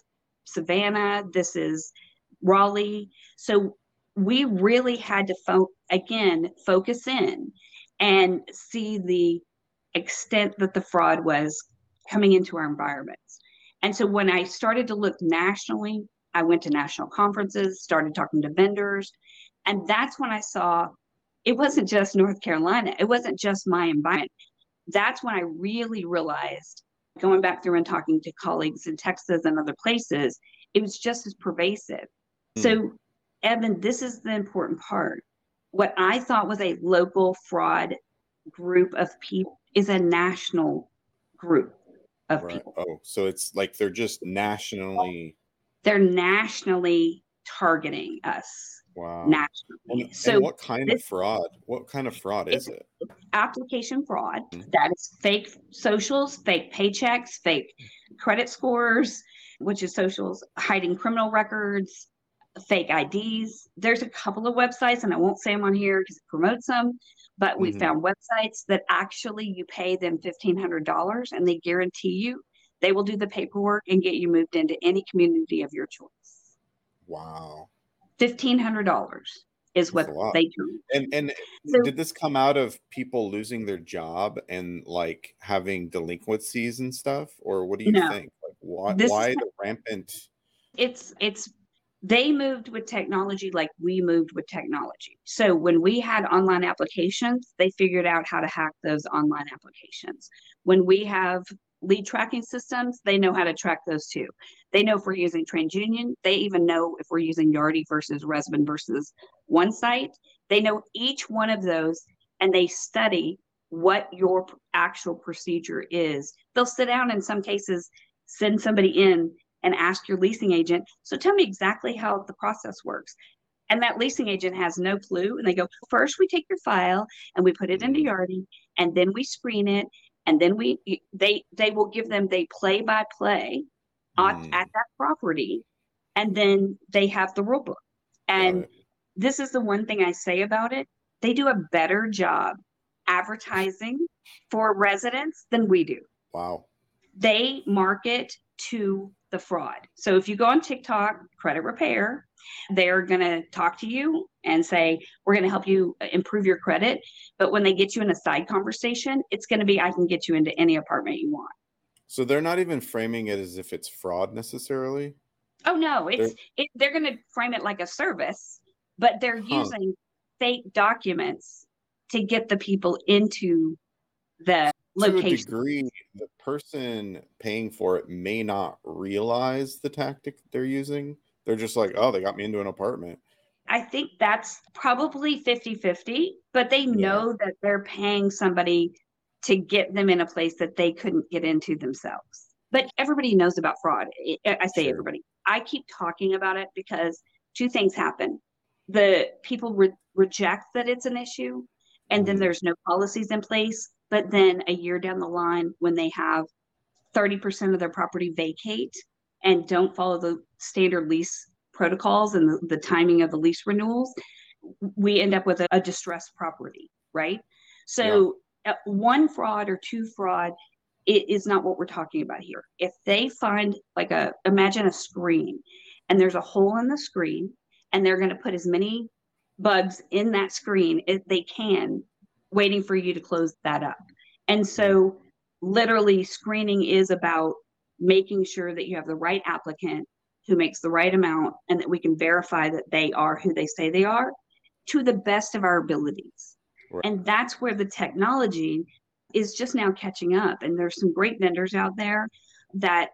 S3: Savannah. This is Raleigh. So we really had to, fo- again, focus in and see the extent that the fraud was coming into our environments. And so when I started to look nationally, I went to national conferences, started talking to vendors. And that's when I saw it wasn't just North Carolina, it wasn't just my environment. That's when I really realized, going back through and talking to colleagues in Texas and other places, it was just as pervasive. Mm. So, Evan, this is the important part. What I thought was a local fraud group of people is a national group of right. people.
S2: Oh, so it's like they're just nationally.
S3: They're nationally targeting us.
S2: Wow. Nationally. And, so and what kind this, of fraud? What kind of fraud is it?
S3: Application fraud. Mm-hmm. That is fake socials, fake paychecks, fake credit scores, which is socials, hiding criminal records, fake IDs. There's a couple of websites, and I won't say them on here because it promotes them, but we mm-hmm. found websites that actually you pay them $1,500 and they guarantee you they will do the paperwork and get you moved into any community of your choice.
S2: Wow
S3: fifteen hundred dollars is what they do.
S2: And and so, did this come out of people losing their job and like having delinquencies and stuff, or what do you no, think? Like, why why the rampant?
S3: It's it's they moved with technology like we moved with technology. So when we had online applications, they figured out how to hack those online applications. When we have lead tracking systems, they know how to track those too. They know if we're using TransUnion. They even know if we're using Yardi versus ResMan versus OneSite. They know each one of those and they study what your actual procedure is. They'll sit down in some cases, send somebody in and ask your leasing agent, so tell me exactly how the process works. And that leasing agent has no clue. And they go, first we take your file and we put it into. Yardi and then we screen it and then we they they will give them they play by play at, hmm. at that property and then they have the rule book and right. this is the one thing I say about it. They do a better job advertising for residents than we do.
S2: Wow.
S3: They market to the fraud. So if you go on TikTok, credit repair, they're going to talk to you and say, We're going to help you uh, improve your credit. But when they get you in a side conversation, it's going to be, I can get you into any apartment you want.
S2: So they're not even framing it as if it's fraud necessarily.
S3: Oh, no, it's, they're, it, they're going to frame it like a service, but they're huh. using fake documents to get the people into the location.
S2: To a degree, the person paying for it may not realize the tactic they're using. They're just like, oh, they got me into an apartment.
S3: I think that's probably 50 50, but they know yeah. that they're paying somebody to get them in a place that they couldn't get into themselves. But everybody knows about fraud. I say sure. everybody. I keep talking about it because two things happen. The people re- reject that it's an issue, and then mm-hmm. there's no policies in place. But then a year down the line, when they have 30% of their property vacate and don't follow the standard lease protocols and the, the timing of the lease renewals, we end up with a, a distressed property, right? So, yeah. Uh, one fraud or two fraud it is not what we're talking about here. If they find like a imagine a screen and there's a hole in the screen and they're going to put as many bugs in that screen as they can waiting for you to close that up. And so literally screening is about making sure that you have the right applicant who makes the right amount and that we can verify that they are who they say they are to the best of our abilities. Right. And that's where the technology is just now catching up. And there's some great vendors out there that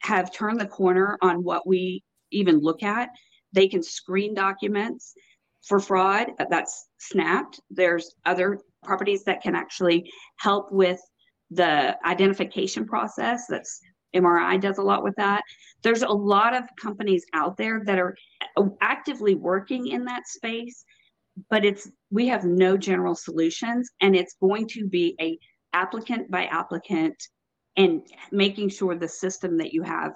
S3: have turned the corner on what we even look at. They can screen documents for fraud that's snapped. There's other properties that can actually help with the identification process. That's MRI does a lot with that. There's a lot of companies out there that are actively working in that space, but it's we have no general solutions and it's going to be a applicant by applicant and making sure the system that you have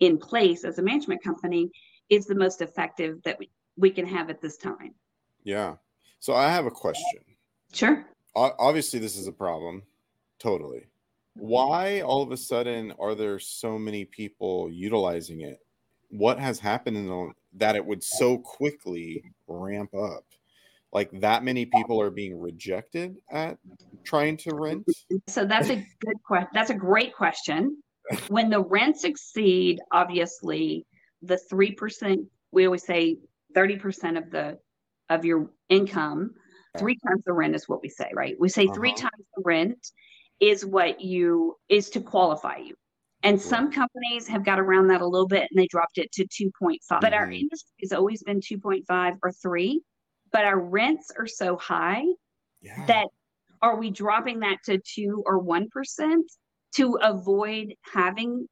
S3: in place as a management company is the most effective that we, we can have at this time.
S2: Yeah. So I have a question.
S3: Sure.
S2: Obviously, this is a problem. Totally. Why all of a sudden are there so many people utilizing it? What has happened in the, that it would so quickly ramp up? like that many people are being rejected at trying to rent?
S3: So that's a good question. That's a great question. When the rents exceed, obviously, the three percent, we always say thirty percent of the of your income, three times the rent is what we say, right? We say uh-huh. three times the rent is what you is to qualify you. And right. some companies have got around that a little bit and they dropped it to 2.5. But mm-hmm. our industry has always been 2.5 or 3 but our rents are so high yeah. that are we dropping that to two or one percent to avoid having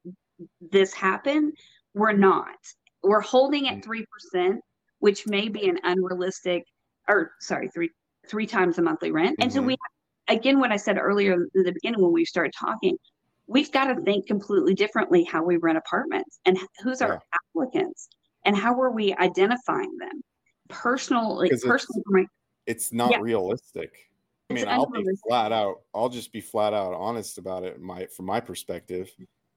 S3: this happen? We're not. We're holding at three percent, which may be an unrealistic, or sorry, three three times the monthly rent. Mm-hmm. And so we, mm-hmm. again, what I said earlier in the beginning when we started talking, we've got to think completely differently how we rent apartments and who's our applicants and how are we identifying them personally. like personal
S2: it's, it's not yeah. realistic i mean i'll be flat out i'll just be flat out honest about it my from my perspective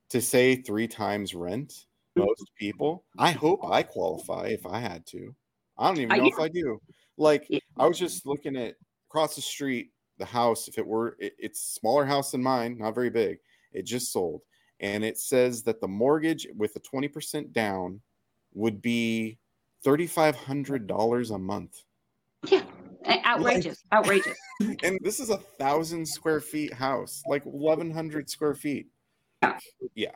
S2: to say three times rent mm-hmm. most people i hope i qualify if i had to i don't even know if i do like i was just looking at across the street the house if it were it, it's smaller house than mine not very big it just sold and it says that the mortgage with a 20% down would be $3,500 a month.
S3: Yeah, outrageous, like, outrageous.
S2: And this is a thousand square feet house, like 1,100 square feet.
S3: Yeah.
S2: Yeah.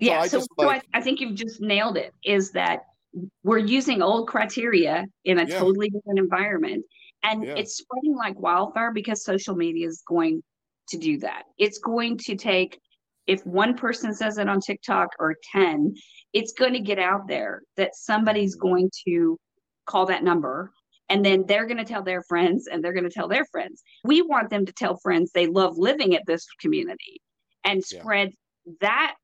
S3: Yeah. So, I, so like, I, I, think you've just nailed it is that we're using old criteria in a yeah. totally different environment. And yeah. it's spreading like wildfire because social media is going to do that. It's going to take, if one person says it on TikTok or 10, it's going to get out there that somebody's mm-hmm. going to call that number and then they're going to tell their friends and they're going to tell their friends. We want them to tell friends they love living at this community and spread yeah. that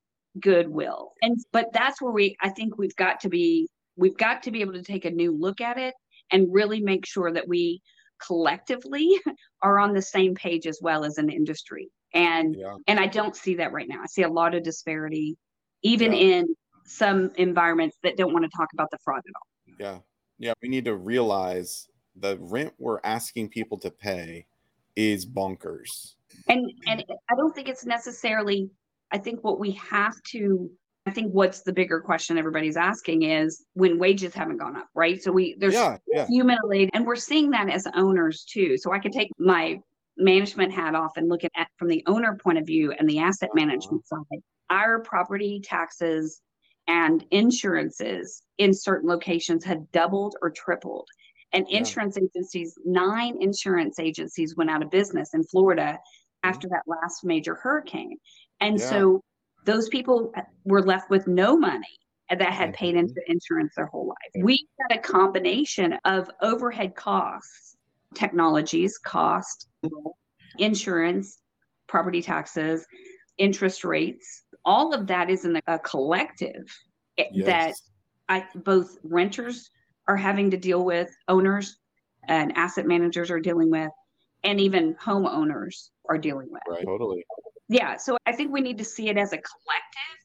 S3: goodwill. And but that's where we I think we've got to be we've got to be able to take a new look at it and really make sure that we collectively are on the same page as well as an industry. And yeah. and I don't see that right now. I see a lot of disparity, even yeah. in some environments that don't want to talk about the fraud at all.
S2: Yeah. Yeah. We need to realize the rent we're asking people to pay is bonkers.
S3: And and I don't think it's necessarily I think what we have to I think what's the bigger question everybody's asking is when wages haven't gone up, right? So we there's yeah, yeah. humiliated, and we're seeing that as owners too. So I can take my management hat off and look at from the owner point of view and the asset uh-huh. management uh-huh. side. Our property taxes and insurances in certain locations had doubled or tripled. And yeah. insurance agencies, nine insurance agencies went out of business in Florida mm-hmm. after that last major hurricane. And yeah. so those people were left with no money that had paid mm-hmm. into insurance their whole life. We had a combination of overhead costs, technologies, cost, insurance, property taxes, interest rates. All of that is in a collective yes. that I both renters are having to deal with, owners and asset managers are dealing with, and even homeowners are dealing with.
S2: Right, totally
S3: yeah so i think we need to see it as a collective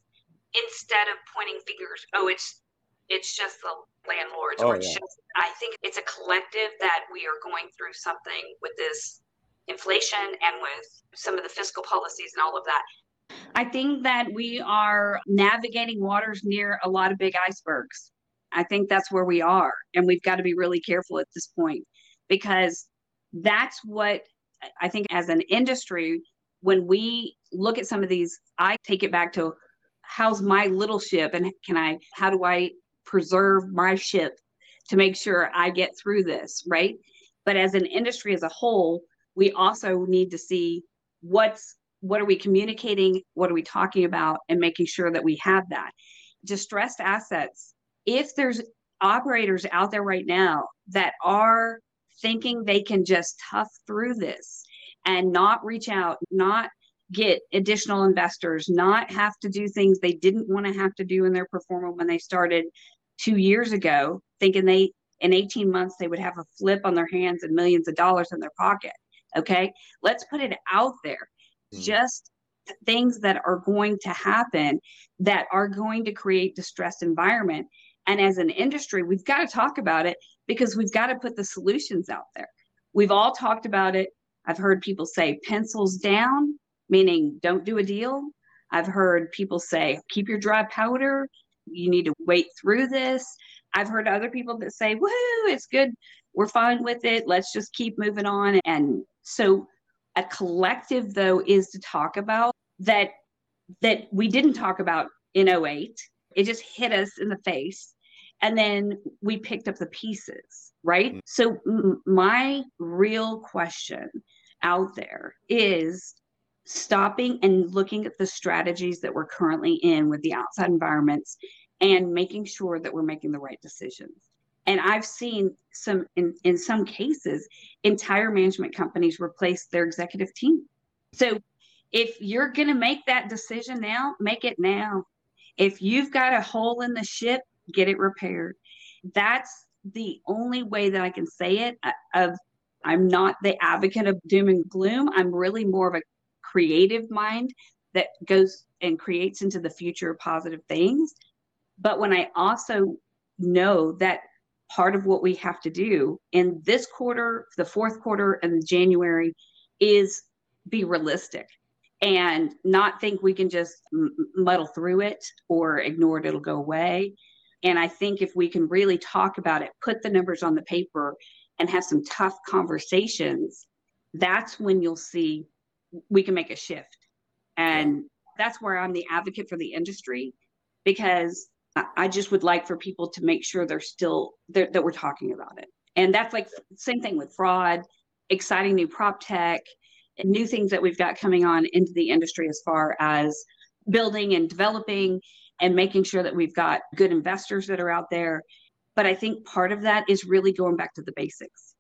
S3: instead of pointing fingers oh it's it's just the landlords oh, or it's yeah. just i think it's a collective that we are going through something with this inflation and with some of the fiscal policies and all of that i think that we are navigating waters near a lot of big icebergs i think that's where we are and we've got to be really careful at this point because that's what i think as an industry when we look at some of these, I take it back to how's my little ship and can I, how do I preserve my ship to make sure I get through this, right? But as an industry as a whole, we also need to see what's what are we communicating, what are we talking about, and making sure that we have that. Distressed assets, if there's operators out there right now that are thinking they can just tough through this and not reach out, not get additional investors, not have to do things they didn't want to have to do in their performance when they started two years ago, thinking they in 18 months they would have a flip on their hands and millions of dollars in their pocket. Okay. Let's put it out there. Mm. Just things that are going to happen that are going to create distressed environment. And as an industry, we've got to talk about it because we've got to put the solutions out there. We've all talked about it I've heard people say pencils down, meaning don't do a deal. I've heard people say keep your dry powder. You need to wait through this. I've heard other people that say, woo, it's good. We're fine with it. Let's just keep moving on. And so a collective though is to talk about that that we didn't talk about in 08. It just hit us in the face. And then we picked up the pieces, right? Mm-hmm. So m- my real question out there is stopping and looking at the strategies that we're currently in with the outside environments and making sure that we're making the right decisions and i've seen some in, in some cases entire management companies replace their executive team so if you're going to make that decision now make it now if you've got a hole in the ship get it repaired that's the only way that i can say it uh, of I'm not the advocate of doom and gloom. I'm really more of a creative mind that goes and creates into the future positive things. But when I also know that part of what we have to do in this quarter, the fourth quarter, and January is be realistic and not think we can just muddle through it or ignore it, it'll go away. And I think if we can really talk about it, put the numbers on the paper, and have some tough conversations, that's when you'll see we can make a shift. And that's where I'm the advocate for the industry because I just would like for people to make sure they're still they're, that we're talking about it. And that's like same thing with fraud, exciting new prop tech, new things that we've got coming on into the industry as far as building and developing and making sure that we've got good investors that are out there but i think part of that is really going back to the basics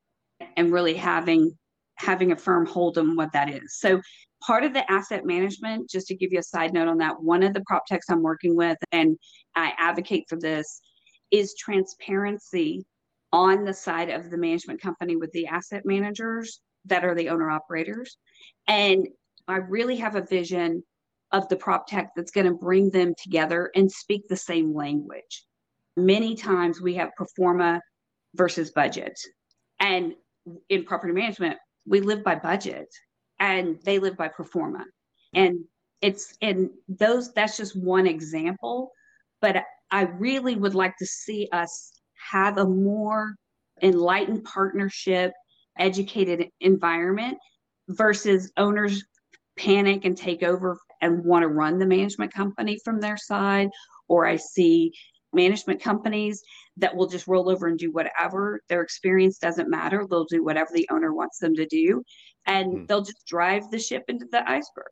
S3: and really having having a firm hold on what that is so part of the asset management just to give you a side note on that one of the prop techs i'm working with and i advocate for this is transparency on the side of the management company with the asset managers that are the owner operators. And I really have a vision of the prop tech that's going to bring them together and speak the same language. Many times we have pro forma versus budget. And in property management, we live by budget and they live by pro forma. And it's and those that's just one example. But I really would like to see us have a more enlightened partnership, educated environment versus owners panic and take over and want to run the management company from their side. Or I see management companies that will just roll over and do whatever. Their experience doesn't matter. They'll do whatever the owner wants them to do. And mm. they'll just drive the ship into the iceberg.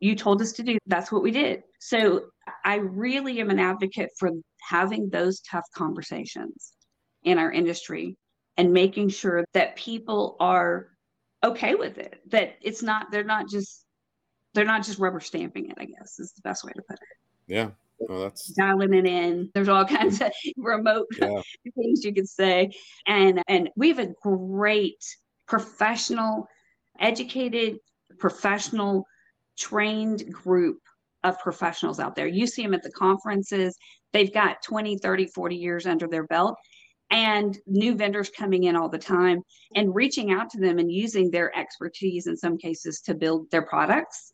S3: You told us to do, that's what we did. So I really am an advocate for having those tough conversations in our industry and making sure that people are okay with it that it's not they're not just they're not just rubber stamping it i guess is the best way to put it
S2: yeah well, that's
S3: dialing it in. There's all kinds of remote yeah. things you could say, and and we have a great professional, educated, professional, trained group of professionals out there. You see them at the conferences. They've got 20, 30, 40 years under their belt and new vendors coming in all the time and reaching out to them and using their expertise in some cases to build their products.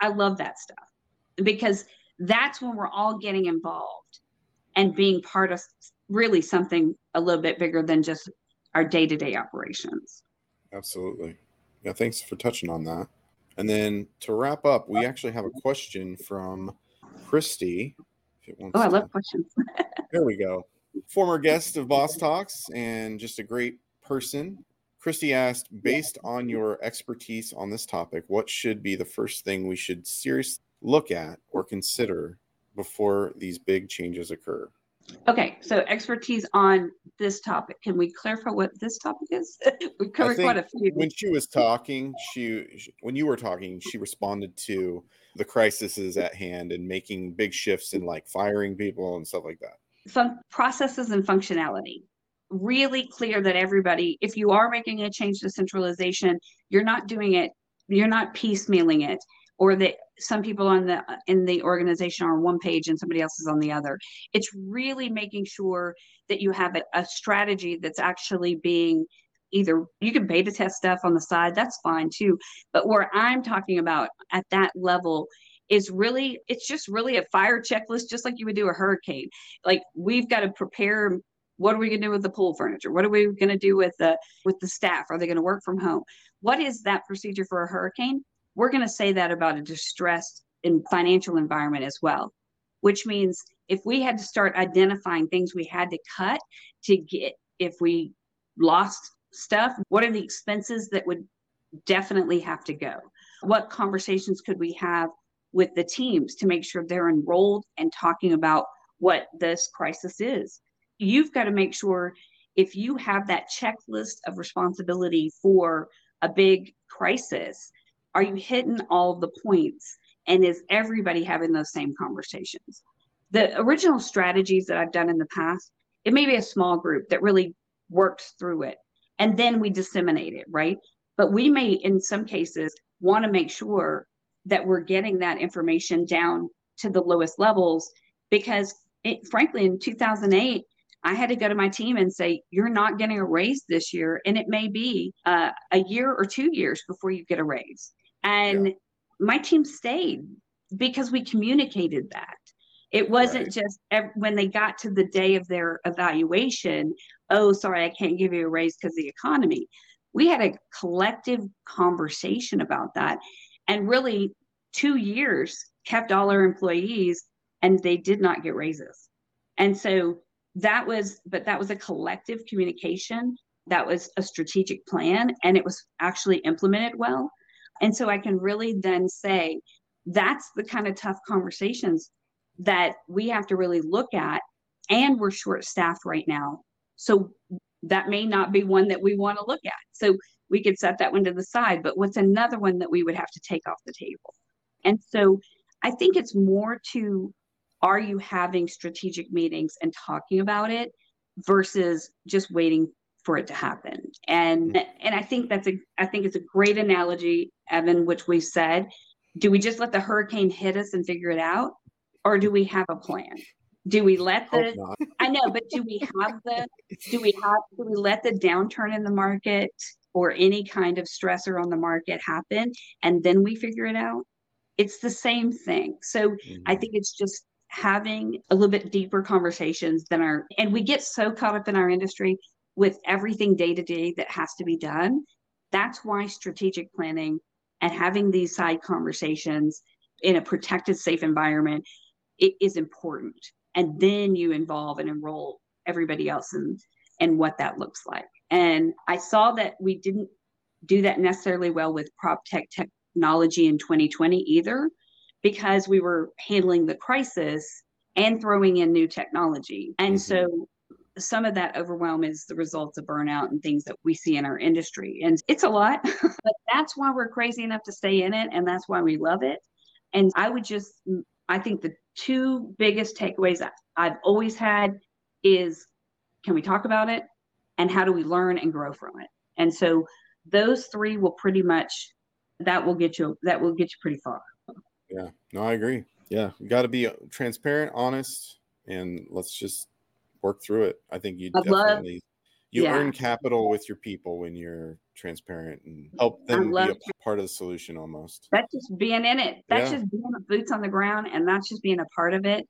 S3: I love that stuff because that's when we're all getting involved and being part of really something a little bit bigger than just our day-to-day operations.
S2: Absolutely. Yeah, thanks for touching on that. And then to wrap up, we actually have a question from Christy.
S3: oh, I love questions.
S2: there we go former guest of Boss Talks and just a great person. Christy asked, based on your expertise on this topic, what should be the first thing we should seriously look at or consider before these big changes occur?
S3: Okay, so expertise on this topic. Can we clarify what this topic is? we covered quite a few.
S2: When she was talking, she when you were talking, she responded to the crises at hand and making big shifts in like firing people and stuff like that
S3: fun- processes and functionality really clear that everybody if you are making a change to centralization you're not doing it you're not piecemealing it or that some people on the in the organization are on one page and somebody else is on the other. It's really making sure that you have a, a strategy that's actually being either you can beta test stuff on the side that's fine too but where i'm talking about at that level is really it's just really a fire checklist just like you would do a hurricane. Like we've got to prepare what are we going to do with the pool furniture? What are we going to do with the with the staff? Are they going to work from home? What is that procedure for a hurricane? We're going to say that about a distressed in financial environment as well which means if we had to start identifying things we had to cut to get if we lost stuff what are the expenses that would definitely have to go? What conversations could we have with the teams to make sure they're enrolled and talking about what this crisis is. You've got to make sure if you have that checklist of responsibility for a big crisis, are you hitting all the points? And is everybody having those same conversations? The original strategies that I've done in the past, it may be a small group that really works through it. And then we disseminate it, right? But we may, in some cases, want to make sure that we're getting that information down to the lowest levels because it, frankly in 2008 i had to go to my team and say you're not getting a raise this year and it may be uh, a year or two years before you get a raise and yeah. my team stayed because we communicated that it wasn't right. just when they got to the day of their evaluation oh sorry i can't give you a raise because the economy we had a collective conversation about that and really two years kept all our employees and they did not get raises and so that was but that was a collective communication that was a strategic plan and it was actually implemented well and so i can really then say that's the kind of tough conversations that we have to really look at and we're short staffed right now so that may not be one that we want to look at so we could set that one to the side. But what's another one that we would have to take off the table? And so I think it's more to are you having strategic meetings and talking about it versus just waiting for it to happen. And mm-hmm. and I think that's a I think it's a great analogy, Evan, which we said. Do we just let the hurricane hit us and figure it out? Or do we have a plan? Do we let the I know, but do we have the do we have do we let the downturn in the market or any kind of stressor on the market happen and then we figure it out? It's the same thing. So mm-hmm. I think it's just having a little bit deeper conversations than our and we get so caught up in our industry with everything day to day that has to be done. That's why strategic planning and having these side conversations in a protected, safe environment it is important. And then you involve and enroll everybody else in, and what that looks like. And I saw that we didn't do that necessarily well with prop tech technology in 2020 either, because we were handling the crisis and throwing in new technology. And mm-hmm. so some of that overwhelm is the results of burnout and things that we see in our industry. And it's a lot, but that's why we're crazy enough to stay in it. And that's why we love it. And I would just, I think the two biggest takeaways I've always had is can we talk about it? And how do we learn and grow from it? And so those three will pretty much, that will get you, that will get you pretty far.
S2: Yeah, no, I agree. Yeah, you got to be uh, transparent, honest, and let's just work through it. I think you definitely love, you yeah. earn capital with your people when you're transparent and help them be a part of the solution almost.
S3: That's just being in it. That's yeah. just being boots on the ground and that's just being a part of it.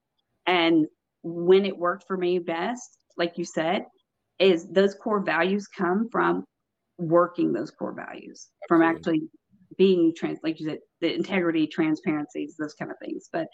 S3: And when it worked for me best, like you said, is those core values come from working those core values, Absolutely. from actually being trans like you said, the integrity, transparencies, those kind of things. But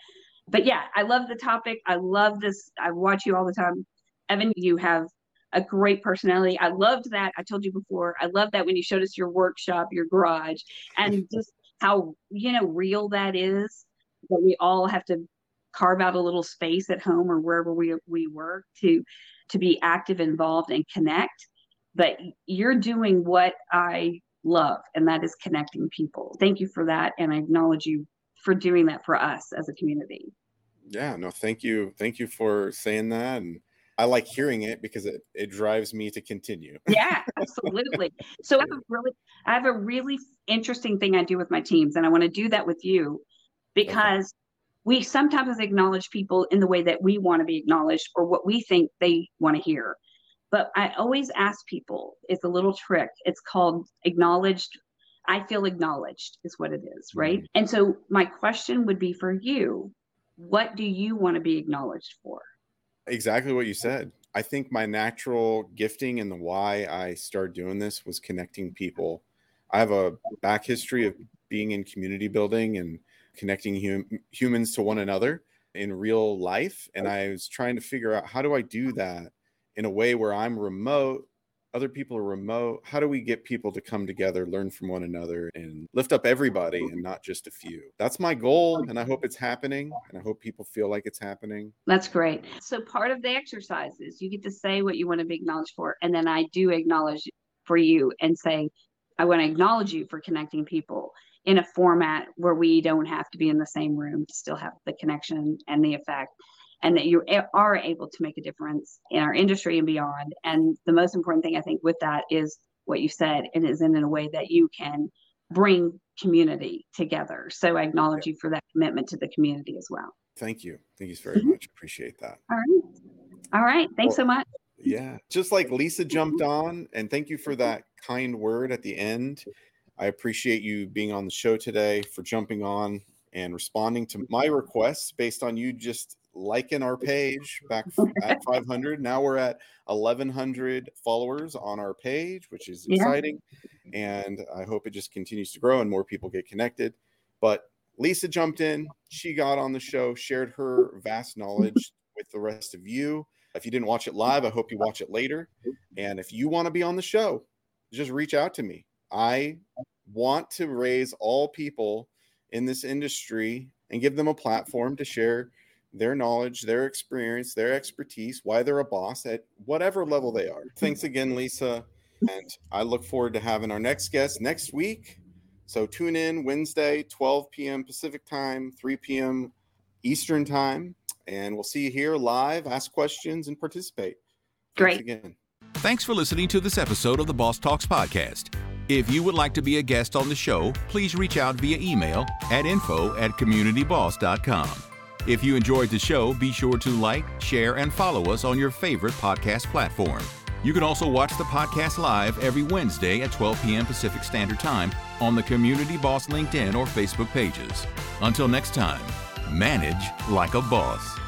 S3: but yeah, I love the topic. I love this. I watch you all the time. Evan, you have a great personality. I loved that. I told you before. I love that when you showed us your workshop, your garage, and just how you know real that is. That we all have to carve out a little space at home or wherever we we work to to be active, involved, and connect. But you're doing what I love, and that is connecting people. Thank you for that, and I acknowledge you for doing that for us as a community.
S2: Yeah, no, thank you, thank you for saying that and I like hearing it because it, it drives me to continue.
S3: yeah, absolutely. So I have a really I have a really interesting thing I do with my teams, and I want to do that with you because okay. we sometimes acknowledge people in the way that we want to be acknowledged or what we think they want to hear. But I always ask people, it's a little trick. It's called acknowledged. I feel acknowledged is what it is, right? Mm-hmm. And so my question would be for you, what do you want to be acknowledged for?
S2: Exactly what you said. I think my natural gifting and the why I started doing this was connecting people. I have a back history of being in community building and connecting hum- humans to one another in real life. And I was trying to figure out how do I do that in a way where I'm remote other people are remote how do we get people to come together learn from one another and lift up everybody and not just a few? That's my goal and i hope it's happening and i hope people feel like it's happening.
S3: That's great. So part of the exercise is you get to say what you want to be acknowledged for and then i do acknowledge for you and say i want to acknowledge you for connecting people in a format where we don't have to be in the same room to still have the connection and the effect and that you are able to make a difference in our industry and beyond. And the most important thing I think with that is what you said, and is in a way that you can bring community together. So I acknowledge you for that commitment to the community as well.
S2: Thank you. Thank you very mm-hmm. much. Appreciate that.
S3: All right. All right. Thanks well, so much.
S2: Yeah. Just like Lisa jumped on, and thank you for that kind word at the end. I appreciate you being on the show today, for jumping on and responding to my requests based on you just liking our page back at 500. Now we're at 1100 followers on our page, which is exciting. Yeah. And I hope it just continues to grow and more people get connected. But Lisa jumped in, she got on the show, shared her vast knowledge with the rest of you. If you didn't watch it live, I hope you watch it later. And if you want to be on the show, just reach out to me. I want to raise all people in this industry and give them a platform to share their knowledge, their experience, their expertise, why they're a boss at whatever level they are. Thanks again, Lisa. And I look forward to having our next guest next week. So tune in Wednesday, 12 p.m. Pacific time, 3 p.m. Eastern time. And we'll see you here live, ask questions, and participate.
S3: Great.
S2: Thanks again.
S1: Thanks for listening to this episode of the Boss Talks podcast. If you would like to be a guest on the show, please reach out via email at info at communityboss.com. If you enjoyed the show, be sure to like, share, and follow us on your favorite podcast platform. You can also watch the podcast live every Wednesday at 12 p.m. Pacific Standard Time on the Community Boss LinkedIn or Facebook pages. Until next time, manage like a boss.